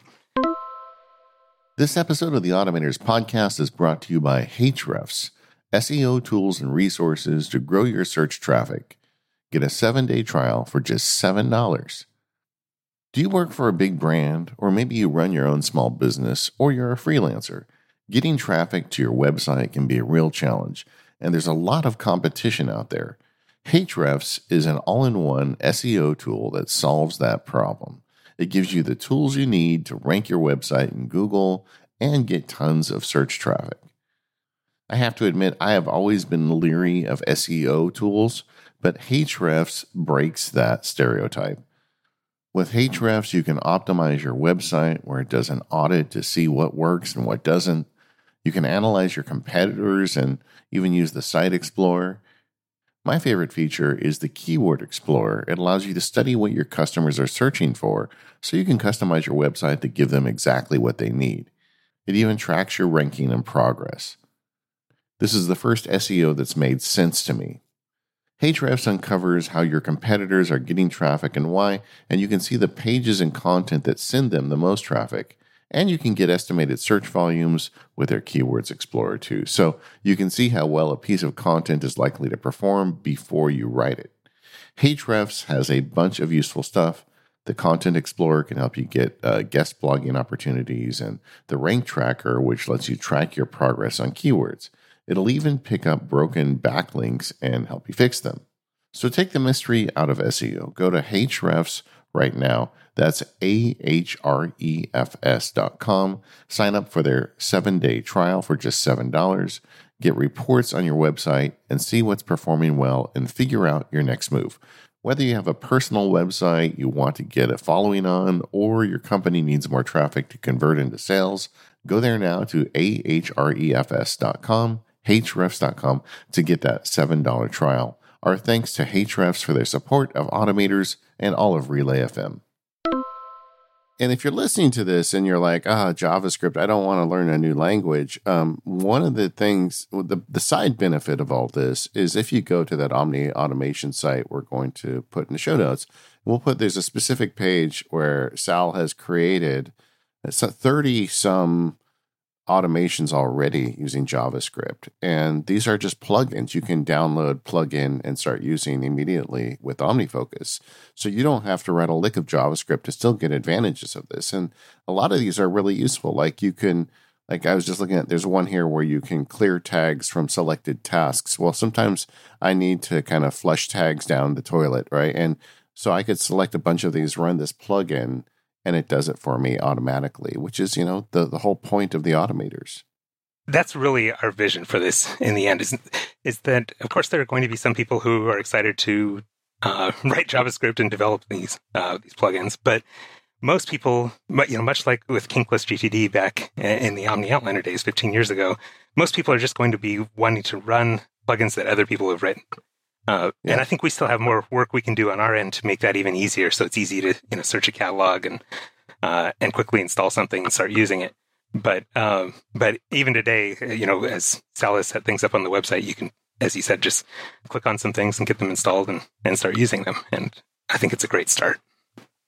This episode of the Automators podcast is brought to you by Ahrefs, SEO tools and resources to grow your search traffic. Get a seven day trial for just $7. Do you work for a big brand, or maybe you run your own small business, or you're a freelancer? Getting traffic to your website can be a real challenge, and there's a lot of competition out there. Ahrefs is an all in one SEO tool that solves that problem. It gives you the tools you need to rank your website in Google and get tons of search traffic. I have to admit, I have always been leery of SEO tools, but Ahrefs breaks that stereotype. With Ahrefs, you can optimize your website where it does an audit to see what works and what doesn't. You can analyze your competitors and even use the Site Explorer. My favorite feature is the Keyword Explorer. It allows you to study what your customers are searching for so you can customize your website to give them exactly what they need. It even tracks your ranking and progress. This is the first SEO that's made sense to me. Ahrefs uncovers how your competitors are getting traffic and why, and you can see the pages and content that send them the most traffic and you can get estimated search volumes with their Keywords Explorer too. So you can see how well a piece of content is likely to perform before you write it. Ahrefs has a bunch of useful stuff. The Content Explorer can help you get uh, guest blogging opportunities, and the Rank Tracker, which lets you track your progress on keywords. It'll even pick up broken backlinks and help you fix them. So take the mystery out of SEO. Go to Ahrefs right now. That's A-H-R-E-F-S dot com. Sign up for their seven day trial for just $7. Get reports on your website and see what's performing well and figure out your next move. Whether you have a personal website you want to get a following on or your company needs more traffic to convert into sales, go there now to ahrefs.com, ahrefs.com to get that $7 trial. Our thanks to Ahrefs for their support of Automators and all of Relay FM. And if you're listening to this and you're like, ah, JavaScript, I don't want to learn a new language. Um, one of the things, the, the side benefit of all this is if you go to that Omni automation site, we're going to put in the show notes, we'll put, there's a specific page where Sal has created 30 some automations already using JavaScript. And these are just plugins you can download, plug in, and start using immediately with OmniFocus. So you don't have to write a lick of JavaScript to still get advantages of this. And a lot of these are really useful. Like you can, like I was just looking at, there's one here where you can clear tags from selected tasks. Well, sometimes I need to kind of flush tags down the toilet, right? And so I could select a bunch of these, run this plugin and it does it for me automatically, which is, you know, the, the whole point of the automators. That's really our vision for this in the end is, is that, of course, there are going to be some people who are excited to uh, write JavaScript and develop these, uh, these plugins, but most people, you know, much like with Kinkless GTD back in the Omni Outliner days 15 years ago, most people are just going to be wanting to run plugins that other people have written. Uh, yeah. And I think we still have more work we can do on our end to make that even easier. So it's easy to you know search a catalog and uh, and quickly install something and start using it. But um, but even today, you know, as Sal has set things up on the website, you can, as he said, just click on some things and get them installed and and start using them. And I think it's a great start.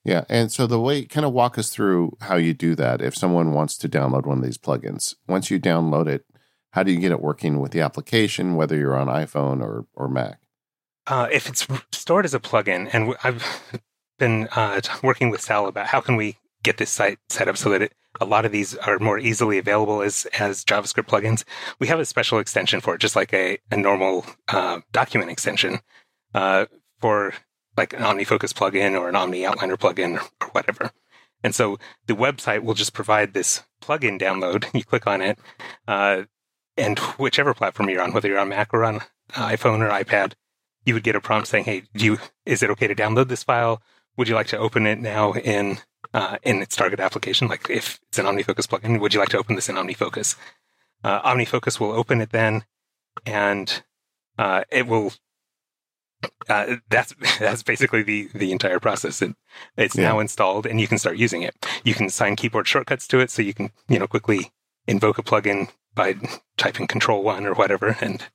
Yeah, and so the way kind of walk us through how you do that. If someone wants to download one of these plugins, once you download it, how do you get it working with the application, whether you're on iPhone or or Mac? Uh, if it's stored as a plugin, and I've been uh, working with Sal about how can we get this site set up so that it, a lot of these are more easily available as as JavaScript plugins. We have a special extension for it, just like a, a normal uh, document extension uh, for like an OmniFocus plugin or an Omni Outliner plugin or whatever. And so the website will just provide this plugin download. You click on it, uh, and whichever platform you're on, whether you're on Mac or on iPhone or iPad, you would get a prompt saying, "Hey, do you is it okay to download this file? Would you like to open it now in uh, in its target application? Like if it's an OmniFocus plugin, would you like to open this in OmniFocus? Uh, OmniFocus will open it then, and uh, it will. Uh, that's that's basically the the entire process. It, it's yeah. now installed, and you can start using it. You can assign keyboard shortcuts to it, so you can you know quickly invoke a plugin by typing Control One or whatever, and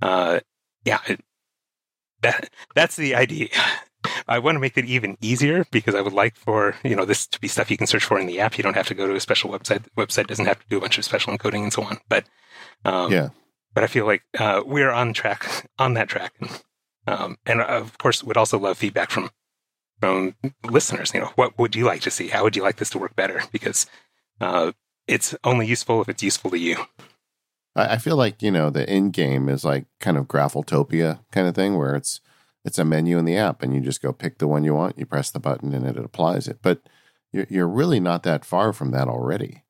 uh, yeah, it, that that's the idea. I want to make it even easier because I would like for you know this to be stuff you can search for in the app. You don't have to go to a special website. The website doesn't have to do a bunch of special encoding and so on. But um, yeah, but I feel like uh, we're on track on that track, um, and of course, would also love feedback from from listeners. You know, what would you like to see? How would you like this to work better? Because uh, it's only useful if it's useful to you. I, I feel like you know the end game is like kind of Graffletopia kind of thing, where it's it's a menu in the app, and you just go pick the one you want, you press the button, and it applies it. But you're, you're really not that far from that already.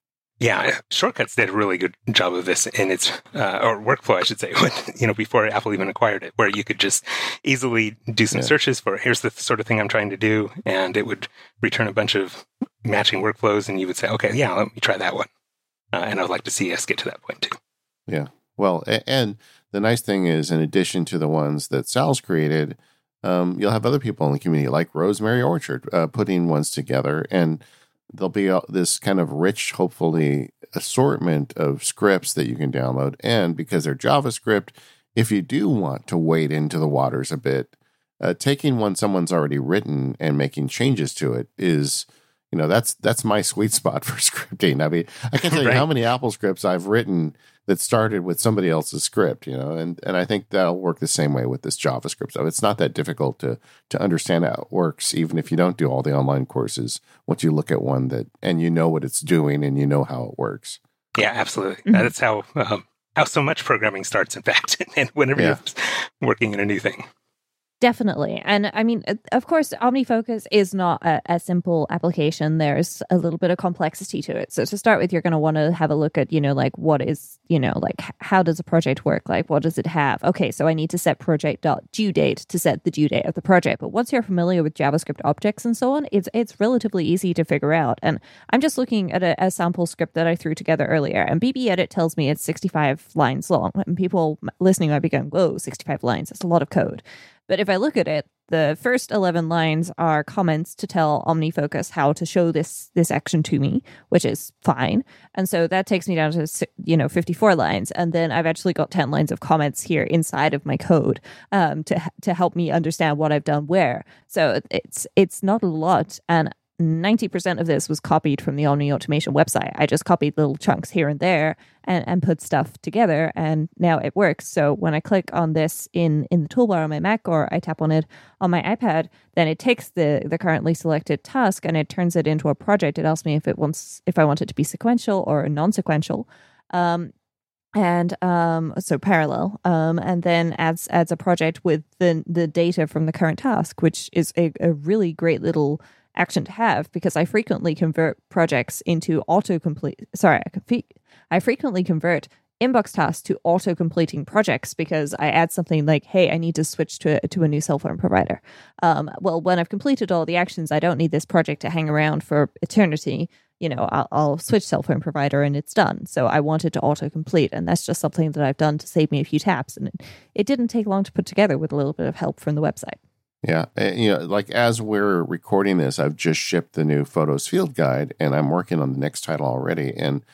Yeah, Shortcuts did a really good job of this in its uh, or workflow, I should say, when, you know, before Apple even acquired it, where you could just easily do some yeah. searches for here's the sort of thing I'm trying to do, and it would return a bunch of matching workflows, and you would say, okay, yeah, let me try that one. Uh, and I would like to see us get to that point too. Yeah. Well, and the nice thing is, in addition to the ones that Sal's created, um, you'll have other people in the community like Rosemary Orchard uh, putting ones together and there'll be this kind of rich, hopefully, assortment of scripts that you can download. And because they're JavaScript, if you do want to wade into the waters a bit, uh, taking one someone's already written and making changes to it is, you know, that's that's my sweet spot for scripting. I mean, I can't tell you right. how many Apple scripts I've written that started with somebody else's script, you know, and, and I think that'll work the same way with this JavaScript stuff. It's not that difficult to to understand how it works, even if you don't do all the online courses. Once you look at one that and you know what it's doing and you know how it works. Yeah, absolutely. Mm-hmm. That's how um, how so much programming starts. In fact, and whenever yeah. you're working in a new thing. Definitely. And I mean, uh, of course, OmniFocus is not a, a, simple application. There's a little bit of complexity to it. So to start with, you're going to want to have a look at, you know, like what is, you know, like how does a project work? Like what does it have? Okay, so I need to set project due date to set the due date of the project. But once you're familiar with JavaScript objects and so on, it's it's relatively easy to figure out. And I'm just looking at a, a sample script that I threw together earlier, and BBEdit tells me it's 65 lines long. And people listening might be going, "Whoa, 65 lines! That's a lot of code." But if I look at it, the first 11 lines are comments to tell OmniFocus how to show this this action to me, which is fine. And so that takes me down to you know 54 lines, and then I've actually got 10 lines of comments here inside of my code um, to to help me understand what I've done where. So it's it's not a lot, and 90% of this was copied from the Omni Automation website. I just copied little chunks here and there and, and put stuff together and now it works. So when I click on this in, in the toolbar on my Mac or I tap on it on my iPad, then it takes the, the currently selected task and it turns it into a project. It asks me if it wants if I want it to be sequential or non-sequential. Um, and um, so parallel, um, and then adds adds a project with the the data from the current task, which is a, a really great little action to have because I frequently convert projects into autocomplete. Sorry, I, I frequently convert inbox tasks to auto completing projects because I add something like, "Hey, I need to switch to to a new cell phone provider." Um, well, when I've completed all the actions, I don't need this project to hang around for eternity. You know, I'll, I'll switch cell phone provider and it's done. So I wanted to auto complete, and that's just something that I've done to save me a few taps, and it didn't take long to put together with a little bit of help from the website. Yeah, and, you know, like as we're recording this, I've just shipped the new Photos Field Guide, and I'm working on the next title already. And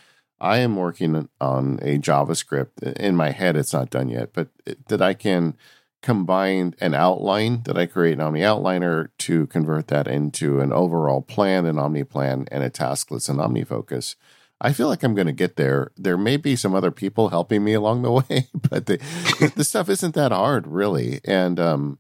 I am working on a JavaScript in my head. It's not done yet, but that I can combine an outline that I create in Omni Outliner to convert that into an overall plan, an Omni plan, and a task list in OmniFocus. I feel like I'm going to get there. There may be some other people helping me along the way, but the, the stuff isn't that hard, really. And um,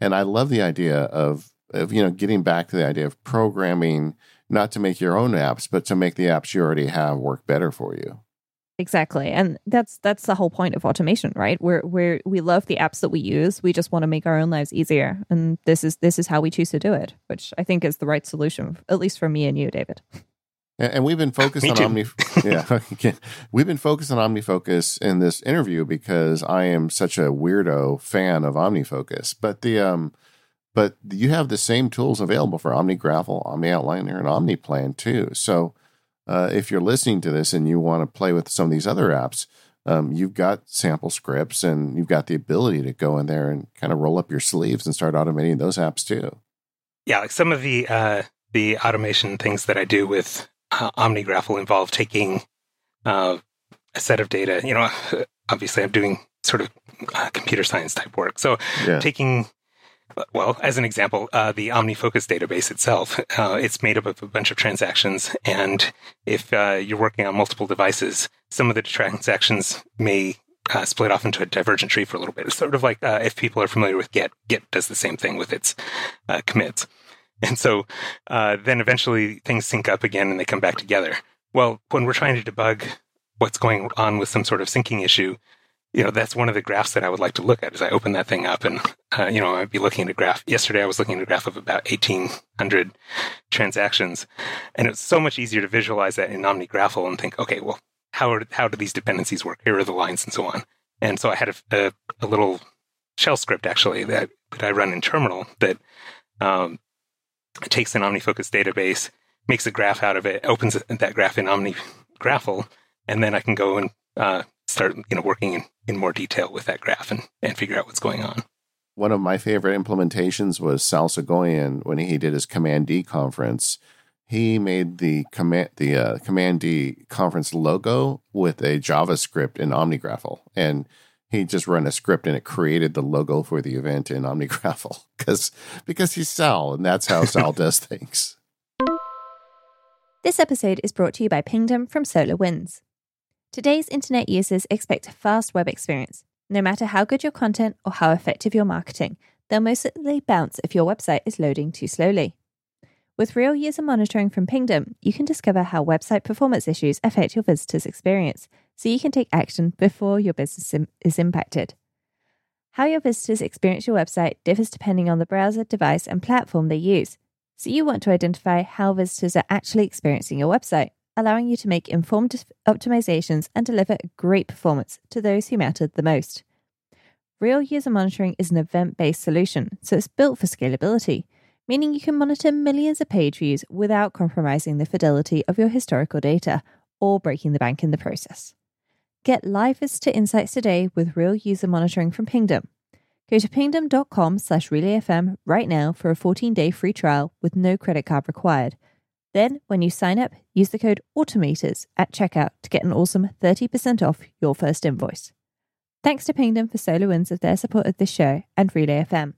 and I love the idea of, of, you know, getting back to the idea of programming, not to make your own apps, but to make the apps you already have work better for you. Exactly. And that's that's the whole point of automation, right? We're we're we love the apps that we use. We just want to make our own lives easier. And this is this is how we choose to do it, which I think is the right solution, at least for me and you, David. And, we've been focused on Omni. yeah, we've been focused on OmniFocus in this interview because I am such a weirdo fan of OmniFocus. But the um, but you have the same tools available for OmniGraffle, Omni Outliner, and OmniPlan too. So uh, if you're listening to this and you want to play with some of these other apps, um, you've got sample scripts and you've got the ability to go in there and kind of roll up your sleeves and start automating those apps too. Yeah, like some of the uh, the automation things that I do with uh, OmniGraffle involve taking uh, a set of data. You know, obviously, I'm doing sort of uh, computer science type work, so yeah. taking well, as an example, uh, the OmniFocus database itself, uh, it's made up of a bunch of transactions. And if uh, you're working on multiple devices, some of the transactions may uh, split off into a divergent tree for a little bit. It's sort of like uh, if people are familiar with Git, Git does the same thing with its uh, commits. And so then eventually things sync up again and they come back together. Well, when we're trying to debug what's going on with some sort of syncing issue, you know, that's one of the graphs that I would like to look at as I open that thing up. And, uh, you know, I'd be looking at a graph. Yesterday, I was looking at a graph of about 1,800 transactions. And it's so much easier to visualize that in OmniGraffle and think, okay, well, how, are, how do these dependencies work? Here are the lines and so on. And so I had a, a, a little shell script actually that, that I run in terminal that um, takes an OmniFocus database, makes a graph out of it, opens that graph in OmniGraffle, and then I can go and uh, start you know working in, in more detail with that graph and, and figure out what's going on. One of my favorite implementations was Sal Soghoian when he did his Command D conference. He made the command the uh, Command D conference logo with a JavaScript in OmniGraffle, and he just ran a script and it created the logo for the event in OmniGraffle because because he's Sal and that's how Sal does things. This episode is brought to you by Pingdom from SolarWinds. Today's internet users expect a fast web experience. No matter how good your content or how effective your marketing, they'll mostly bounce if your website is loading too slowly. With real user monitoring from Pingdom, you can discover how website performance issues affect your visitors' experience, so you can take action before your business is impacted. How your visitors experience your website differs depending on the browser, device, and platform they use, so you want to identify how visitors are actually experiencing your website allowing you to make informed optimizations and deliver great performance to those who mattered the most. Real user monitoring is an event based solution, so it's built for scalability, meaning you can monitor millions of page views without compromising the fidelity of your historical data or breaking the bank in the process. Get live visitor insights today with real user monitoring from Pingdom. Go to pingdom.com slash relayfm right now for a 14 day free trial with no credit card required then, when you sign up, use the code AUTOMATORS at checkout to get an awesome 30% off your first invoice. Thanks to Pingdom for SolarWinds of their support of this show and Relay FM.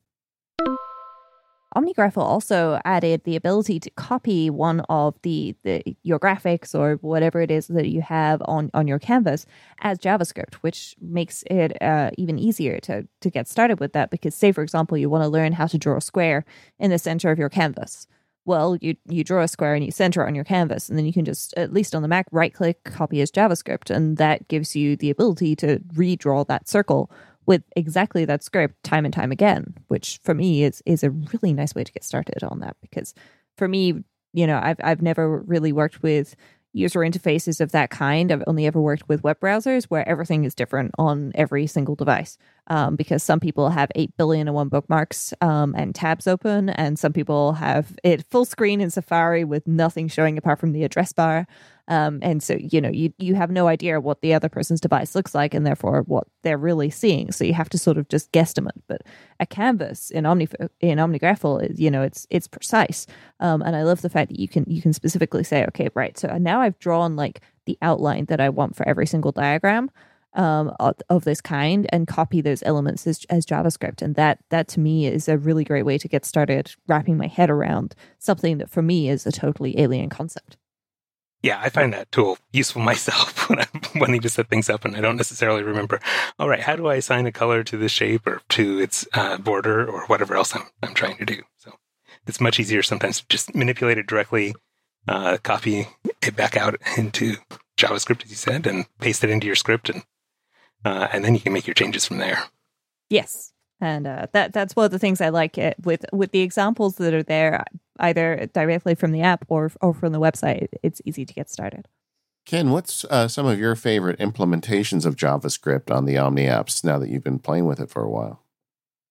OmniGraffle also added the ability to copy one of the, the your graphics or whatever it is that you have on, on your canvas as JavaScript, which makes it uh, even easier to, to get started with that. Because, say, for example, you want to learn how to draw a square in the center of your canvas well, you you draw a square and you center it on your canvas, and then you can just, at least on the Mac, right click, copy as JavaScript, and that gives you the ability to redraw that circle with exactly that script time and time again. Which for me is is a really nice way to get started on that because for me, you know, I've I've never really worked with user interfaces of that kind. I've only ever worked with web browsers where everything is different on every single device. Um, because some people have 8 billion and one bookmarks um, and tabs open, and some people have it full screen in Safari with nothing showing apart from the address bar. Um, and so, you know, you, you have no idea what the other person's device looks like and therefore what they're really seeing. So you have to sort of just guesstimate. But a canvas in Omni in OmniGraffle is, you know, it's it's precise. Um, and I love the fact that you can you can specifically say, okay, right. So now I've drawn like the outline that I want for every single diagram um, of, this kind and copy those elements as, as JavaScript. And that that to me is a really great way to get started wrapping my head around something that for me is a totally alien concept yeah, I find that tool useful myself when I'm wanting to set things up and I don't necessarily remember, all right, how do I assign a color to the shape or to its uh, border or whatever else I'm, I'm trying to do. So it's much easier sometimes to just manipulate it directly, uh, copy it back out into JavaScript, as you said, and paste it into your script. And, uh, and then you can make your changes from there. Yes and uh, that that's one of the things I like it with with the examples that are there, either directly from the app or or from the website. It's easy to get started. Ken, what's uh, some of your favorite implementations of JavaScript on the Omni apps now that you've been playing with it for a while?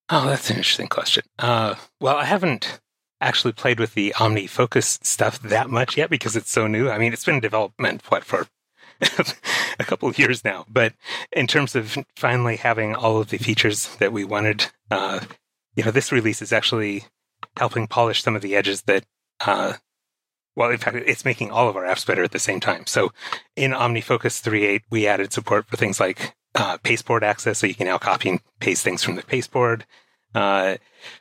Oh, that's an interesting question. Uh, well, I haven't actually played with the Omni Focus stuff that much yet because it's so new. I mean, it's been in development what for a couple of years now. But in terms of finally having all of the features that we wanted, uh, you know, this release is actually helping polish some of the edges that, uh, well, in fact, it's making all of our apps better at the same time. So in OmniFocus 3.8, we added support for things like uh, pasteboard access, so you can now copy and paste things from the pasteboard. Uh,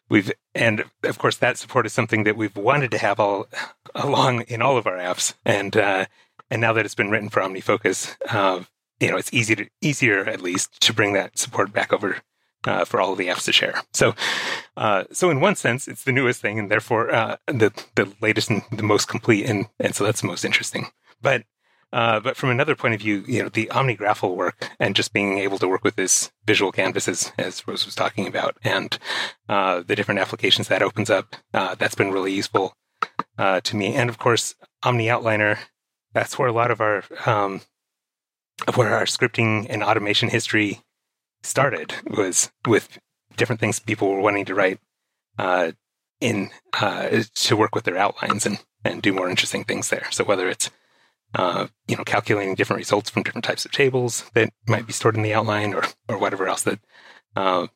we've and of course that support is something that we've wanted to have all along in all of our apps, and uh, and now that it's been written for OmniFocus, uh, you know, it's easy to easier at least to bring that support back over uh, for all of the apps to share. So, uh, so in one sense, it's the newest thing, and therefore uh, the the latest and the most complete, and and so that's the most interesting. But uh, but from another point of view, you know, the OmniGraffle work, and just being able to work with this visual canvases, as Rose was talking about, and uh, the different applications that opens up, uh, that's been really useful to me. And of course, Omni Outliner, that's where a lot of our um, where our scripting and automation history started was with different things people were wanting to write uh, in uh, to work with their outlines and and do more interesting things there. So whether it's uh, you know calculating different results from different types of tables that might be stored in the outline or or whatever else that uh,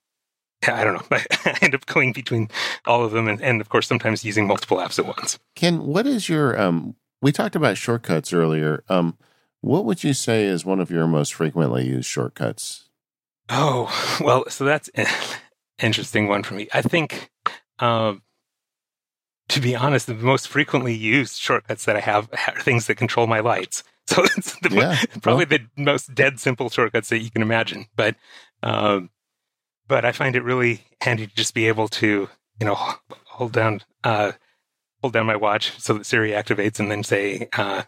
I don't know. I end up going between all of them, and, and of course sometimes using multiple apps at once. Ken, what is your um? We talked about shortcuts earlier. Um, what would you say is one of your most frequently used shortcuts? Oh, well, so that's an interesting one for me. I think, um, to be honest, the most frequently used shortcuts that I have are things that control my lights. So it's the, yeah, probably well. the most dead simple shortcuts that you can imagine. But, um, but I find it really handy to just be able to, you know, hold down, uh, hold down my watch so that Siri activates and then say, uh,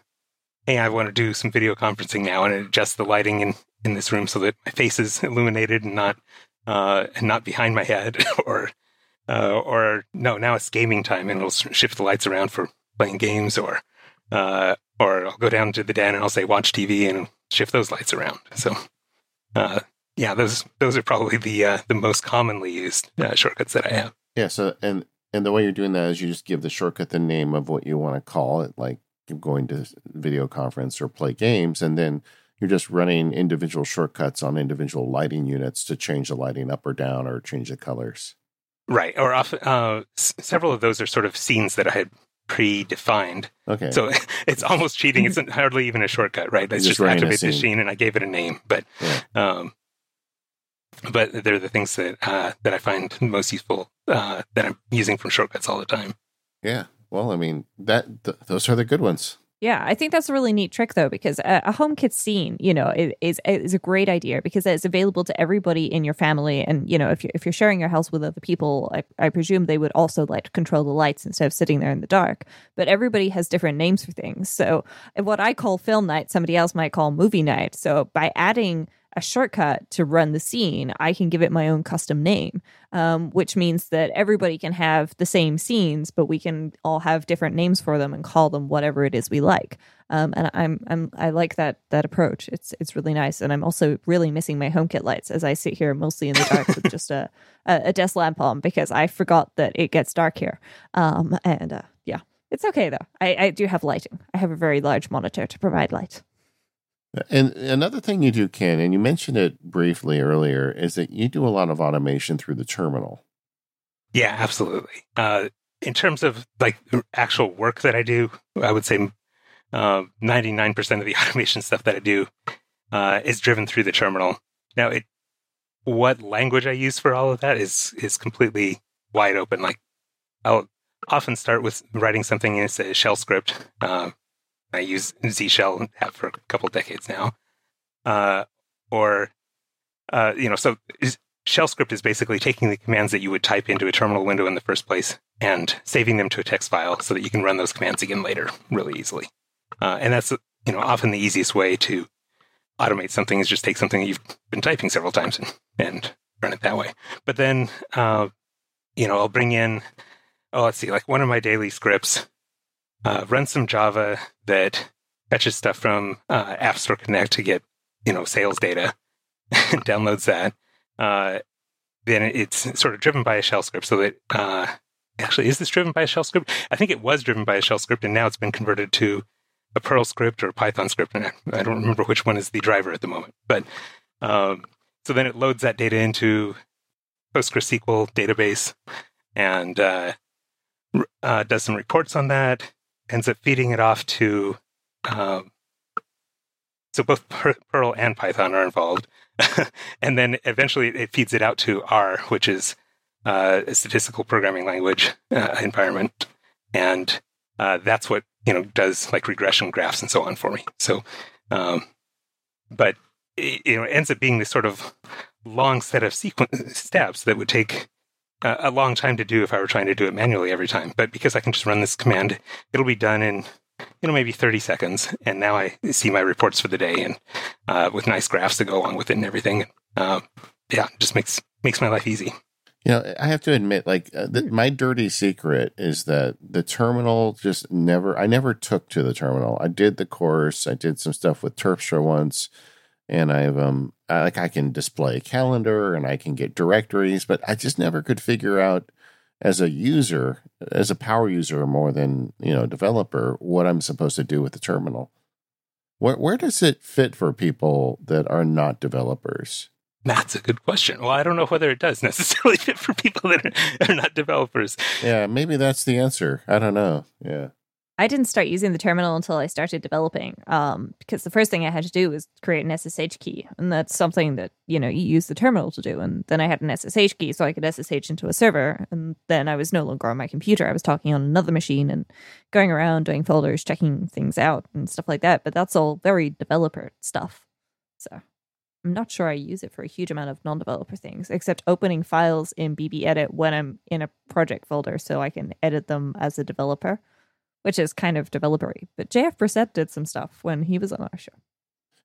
hey, I want to do some video conferencing now and adjust the lighting in, in this room so that my face is illuminated and not uh, and not behind my head or uh, or no, now it's gaming time and it'll shift the lights around for playing games or uh, or I'll go down to the den and I'll say watch TV and shift those lights around. So uh, yeah, those those are probably the uh, the most commonly used uh, shortcuts that I have. Yeah. So and and the way you're doing that is you just give the shortcut the name of what you want to call it, like going to video conference or play games, and then you're just running individual shortcuts on individual lighting units to change the lighting up or down or change the colors. Right. Or often, uh, s- several of those are sort of scenes that I had predefined. Okay. So it's almost cheating. It's hardly even a shortcut, right? It's just, just activate the scene and I gave it a name. But, yeah. um, but they're the things that uh, that I find most useful uh, that I'm using from shortcuts all the time. Yeah. Well, I mean that th- those are the good ones. Yeah, I think that's a really neat trick though, because a, a HomeKit scene, you know, is is a great idea because it's available to everybody in your family, and you know, if you're if you're sharing your house with other people, I, I presume they would also like to control the lights instead of sitting there in the dark. But everybody has different names for things. So what I call film night, somebody else might call movie night. So by adding a shortcut to run the scene, I can give it my own custom name, um, which means that everybody can have the same scenes, but we can all have different names for them and call them whatever it is we like. Um, and I'm I'm I like that that approach. It's it's really nice, and I'm also really missing my HomeKit lights as I sit here mostly in the dark with just a, a, a desk lamp on because I forgot that it gets dark here. Um, and uh, yeah, it's okay though. I, I do have lighting. I have a very large monitor to provide light. And another thing you do, Ken, and you mentioned it briefly earlier, is that you do a lot of automation through the terminal. Yeah, absolutely. Uh, in terms of like actual work that I do, I would say uh, 99% of the automation stuff that I do uh, is driven through the terminal. Now, it, what language I use for all of that is is completely wide open. Like, I'll often start with writing something in a shell script. Uh, I use Z shell have for a couple decades now. Uh, or, uh, you know, so shell script is basically taking the commands that you would type into a terminal window in the first place and saving them to a text file so that you can run those commands again later really easily. Uh, and that's, you know, often the easiest way to automate something is just take something you've been typing several times and, and run it that way. But then, uh, you know, I'll bring in, oh, let's see, like one of my daily scripts uh, run some Java that fetches stuff from uh, App Store Connect to get you know sales data, downloads that. Uh, then it's sort of driven by a shell script, so that uh, actually is this driven by a shell script? I think it was driven by a shell script, and now it's been converted to a Perl script or a Python script, and I don't remember which one is the driver at the moment. But um, so then it loads that data into PostgreSQL database and uh, uh, does some reports on that, ends up feeding it off to. Um, so both Perl and Python are involved, and then eventually it feeds it out to R, which is uh, a statistical programming language uh, environment, and uh, that's what you know does like regression graphs and so on for me. So, um, but it, you know, it ends up being this sort of long set of sequence steps that would take a long time to do if I were trying to do it manually every time. But because I can just run this command, it'll be done in you know maybe 30 seconds and now i see my reports for the day and uh, with nice graphs to go along with it and everything uh, yeah just makes makes my life easy you know, I have to admit, like uh, my dirty secret is that the terminal just never. I never took to the terminal. I did the course. I did some stuff with Terpstra once, and I've um, I, like I can display a calendar and I can get directories, but I just never could figure out as a user, as a power user more than you know developer, what I'm supposed to do with the terminal. Where where does it fit for people that are not developers? That's a good question. Well, I don't know whether it does necessarily fit for people that are, are not developers. Yeah, maybe that's the answer. I don't know. Yeah. I didn't start using the terminal until I started developing, um, because the first thing I had to do was create an SSH key, and that's something that you know you use the terminal to do. And then I had an SSH key, so I could SSH into a server, and then I was no longer on my computer. I was talking on another machine and going around doing folders, checking things out, and stuff like that. But that's all very developer stuff. So I'm not sure I use it for a huge amount of non-developer things, except opening files in BB Edit when I'm in a project folder, so I can edit them as a developer, which is kind of developery. But JF Brissette did some stuff when he was on our show.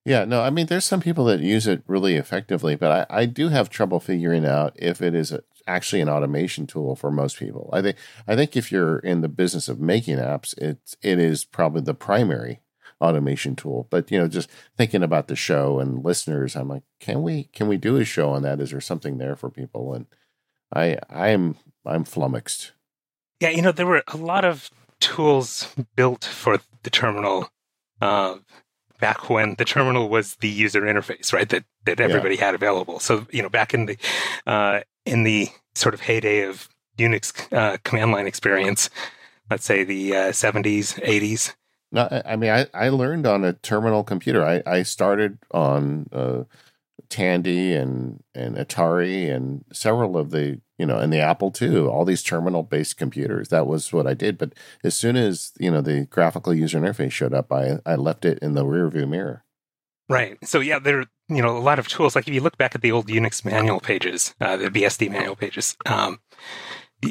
Yeah, no, I mean, there's some people that use it really effectively, but I, I do have trouble figuring out if it is a, actually an automation tool for most people. I think I think if you're in the business of making apps, it it is probably the primary automation tool. But you know, just thinking about the show and listeners, I'm like, can we can we do a show on that? Is there something there for people? And I I am I'm flummoxed. Yeah, you know, there were a lot of tools built for the terminal uh, back when the terminal was the user interface, right? That that everybody yeah. had available. So you know, back in the uh, in the sort of heyday of Unix uh, command line experience, let's say the uh, 70s, 80s, no, I mean, I, I learned on a terminal computer. I, I started on uh, Tandy and, and Atari and several of the, you know, and the Apple II, all these terminal based computers. That was what I did. But as soon as, you know, the graphical user interface showed up, I, I left it in the rear view mirror. Right. So, yeah, there you know, a lot of tools. Like if you look back at the old Unix manual pages, uh, the BSD manual pages, um,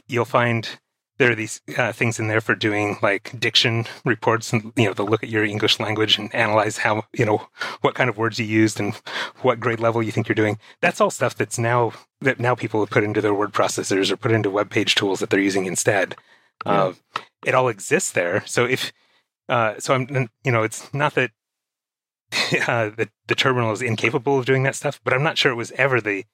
you'll find there are these uh, things in there for doing like diction reports and you know they'll look at your english language and analyze how you know what kind of words you used and what grade level you think you're doing. That's all stuff that's now that now people have put into their word processors or put into web page tools that they're using instead. Yeah. uh, it all exists there. So if uh, so i'm you know it's not that uh, the, the terminal is incapable of doing that stuff but i'm not sure it was ever the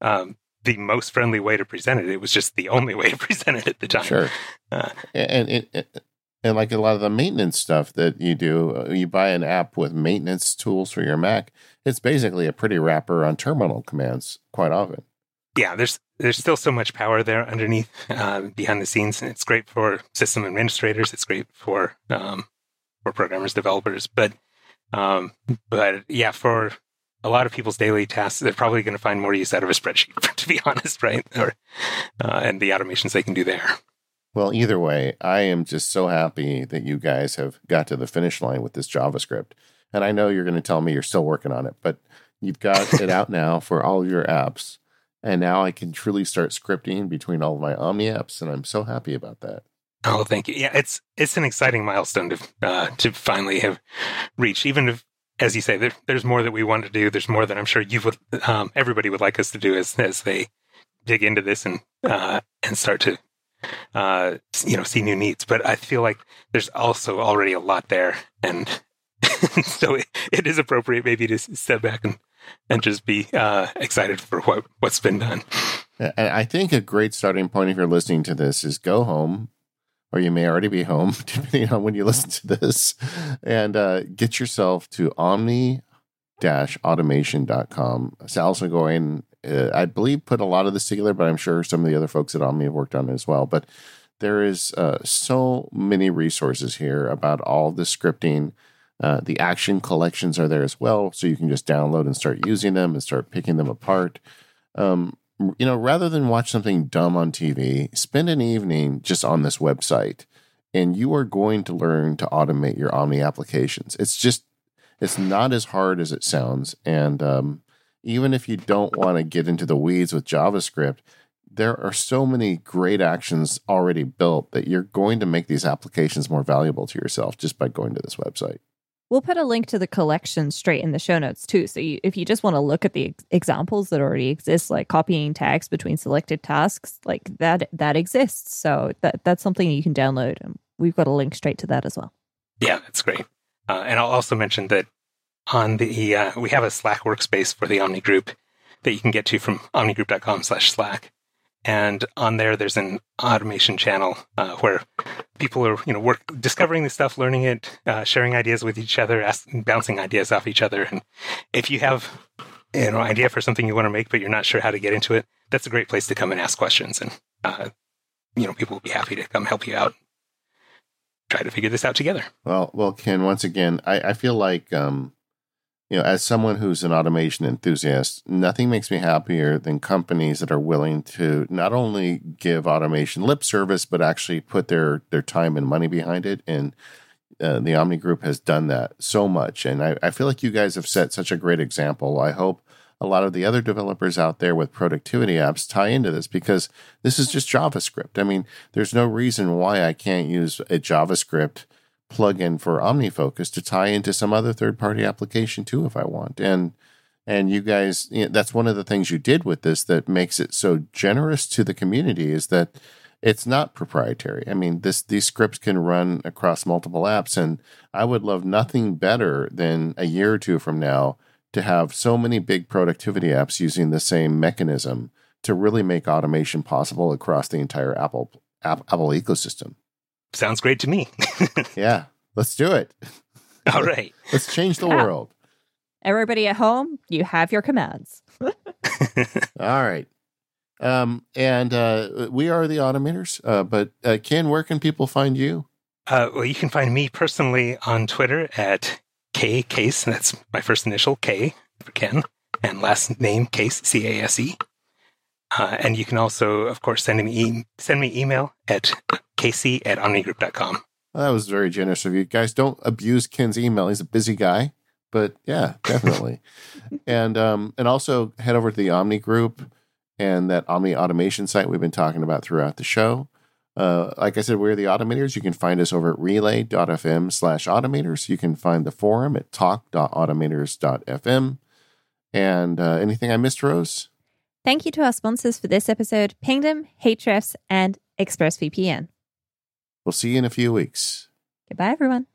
um, the most friendly way to present it. It was just the only way to present it at the time. Sure. Uh, and, and, and like a lot of the maintenance stuff that you do, uh, you buy an app with maintenance tools for your Mac. It's basically a pretty wrapper on terminal commands quite often. Yeah, there's there's still so much power there underneath, uh, behind the scenes, and it's great for system administrators. It's great for um, for programmers, developers, but um, but yeah, for a lot of people's daily tasks, they're probably going to find more use out of a spreadsheet, to be honest, right? Or uh, and the automations they can do there. Well, either way, I am just so happy that you guys have got to the finish line with this JavaScript. And I know you're going to tell me you're still working on it, but you've got it out now for all of your apps. And now I can truly start scripting between all of my Omni apps, and I'm so happy about that. Oh, thank you. Yeah, it's it's an exciting milestone to uh, to finally have reached. Even if as you say, there, there's more that we want to do. There's more that I'm sure you would, um, everybody would like us to do as as they dig into this and uh, and start to uh, you know see new needs. But I feel like there's also already a lot there, and so it, it is appropriate maybe to step back and and just be uh, excited for what what's been done. And I think a great starting point if you're listening to this is go home, or you may already be home, depending on when you listen to this, and uh, get yourself to omni automation.com. Sal Soghoian, uh, I believe, put a lot of this together, but I'm sure some of the other folks at Omni have worked on it as well. But there is uh, so many resources here about all the scripting. Uh, the action collections are there as well, so you can just download and start using them and start picking them apart. Um, you know, rather than watch something dumb on TV, spend an evening just on this website and you are going to learn to automate your Omni applications. It's just, it's not as hard as it sounds. And um, even if you don't want to get into the weeds with JavaScript, there are so many great actions already built that you're going to make these applications more valuable to yourself just by going to this website. We'll put a link to the collection straight in the show notes too. So you, if you just want to look at the ex- examples that already exist, like copying tags between selected tasks, like that that exists. So that that's something you can download, and we've got a link straight to that as well. Yeah, that's great. Uh, and I'll also mention that on the uh, we have a Slack workspace for the Omni Group that you can get to from omnigroup.com/slack and on there there's an automation channel uh, where people are you know work discovering the stuff learning it uh, sharing ideas with each other asking, bouncing ideas off each other. And if you have you know idea for something you want to make but you're not sure how to get into it that's a great place to come and ask questions. And uh, you know people will be happy to come help you out try to figure this out together. Well well ken once again i, I feel like um, you know, as someone who's an automation enthusiast, nothing makes me happier than companies that are willing to not only give automation lip service, but actually put their their time and money behind it. And uh, the Omni Group has done that so much, and I, I feel like you guys have set such a great example. I hope a lot of the other developers out there with productivity apps tie into this because this is just JavaScript. I mean, there's no reason why I can't use a JavaScript plugin for OmniFocus to tie into some other third party application too if I want. And and you guys, you know, that's one of the things you did with this that makes it so generous to the community is that it's not proprietary. I mean, this these scripts can run across multiple apps, and I would love nothing better than a year or two from now to have so many big productivity apps using the same mechanism to really make automation possible across the entire Apple Apple ecosystem. Sounds great to me. yeah, let's do it. All right. let's change the yeah. world. Everybody at home, you have your commands. All right. Um, and uh, we are the Automators. Uh, but uh, Ken, where can people find you? Uh, well, you can find me personally on Twitter at K Case. That's my first initial K for Ken, and last name Case C A S E. Uh, and you can also, of course, send me e- send me email at kc at omnigroup.com. Well, that was very generous of you. Guys, don't abuse Ken's email. He's a busy guy. But yeah, definitely. and um, and also head over to the Omni Group and that Omni automation site we've been talking about throughout the show. Uh, like I said, we're the automators. You can find us over at relay.fm slash automators. You can find the forum at talk.automators.fm. And uh, anything I missed, Rose? Thank you to our sponsors for this episode Pingdom, Ahrefs, and ExpressVPN. We'll see you in a few weeks. Goodbye, everyone.